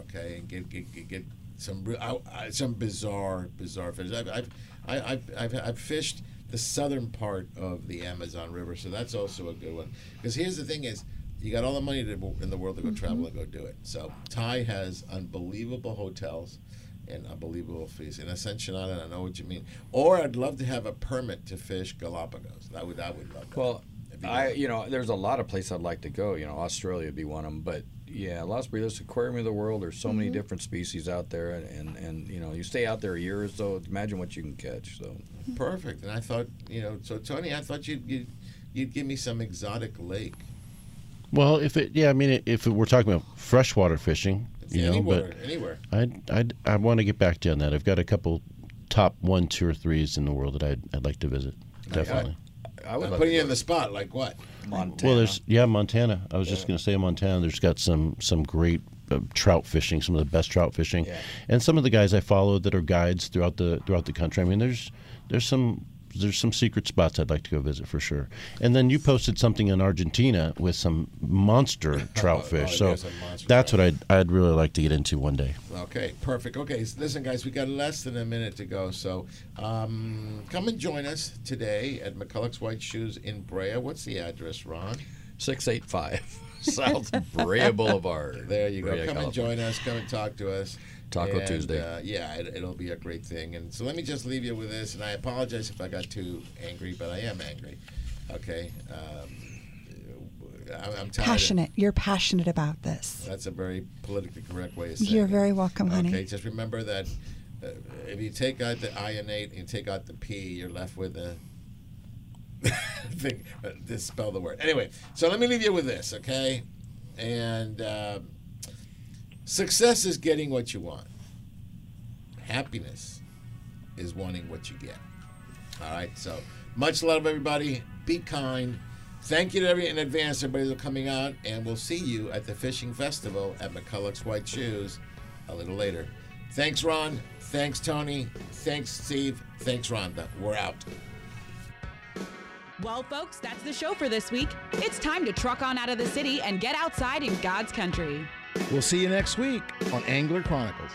Okay, and get get, get, get some re- I, I, some bizarre bizarre fish. I've I've, I- I've I've I've fished the southern part of the Amazon River, so that's also a good one. Because here's the thing: is You got all the money to, in the world to go travel Mm-hmm. and go do it. So Thai has unbelievable hotels and unbelievable fees. In Ascension Island, I know what you mean. Or I'd love to have a permit to fish Galapagos. That would I would love that. Well, If you I got- you know there's a lot of places I'd like to go. You know, Australia would be one of them, but yeah, Las Brisas Aquarium of the World. There's so many Mhm. different species out there, and, and and you know you stay out there a year or so. Imagine what you can catch. So Perfect. And I thought, you know, so Tony, I thought you'd you'd, you'd give me some exotic lake. Well, if it, yeah, I mean, if it, we're talking about freshwater fishing, you know, anywhere, but anywhere. I'd, I'd, I want to get back to you on that. I've got a couple top one, two, or threes in the world that I'd, I'd like to visit. Definitely. I would I'm love putting you go in the spot. Like what? Montana. Well, there's yeah, Montana. I was just going to say Montana. There's got some some great uh, trout fishing, some of the best trout fishing, Yeah. and some of the guys I follow that are guides throughout the throughout the country. I mean, there's there's some there's some secret spots I'd like to go visit for sure. And then you posted something in Argentina with some monster trout Oh, fish. oh, so there's some monster that's what I'd I'd really like to get into one day. Okay, perfect. Okay, so listen, guys, we got less than a minute to go, so um, come and join us today at McCulloch's White Shoes in Brea. What's the address, Ron? Six eight five South Brea Boulevard. There you go. Brea, come and join us. Come and talk to us. Taco And, Tuesday. Uh, yeah, it, it'll be a great thing. And so let me just leave you with this. And I apologize if I got too angry, but I am angry. Okay. Um, I- I'm tired. of- Passionate. You're passionate about this. That's a very politically correct way of saying You're it. very welcome, honey. Okay, just remember that uh, if you take out the ionate and you take out the P, you're left with a thing. Uh, just spell the word. Anyway, so let me leave you with this, okay? And uh, success is getting what you want. Happiness is wanting what you get. All right. So much love, everybody. Be kind. Thank you to every in advance, everybody that's coming out, and we'll see you at the fishing festival at McCulloch's White Shoes a little later. Thanks, Ron. Thanks, Tony. Thanks, Steve. Thanks, Rhonda. We're out. Well, folks, that's the show for this week. It's time to truck on out of the city and get outside in God's country. We'll see you next week on Angler Chronicles.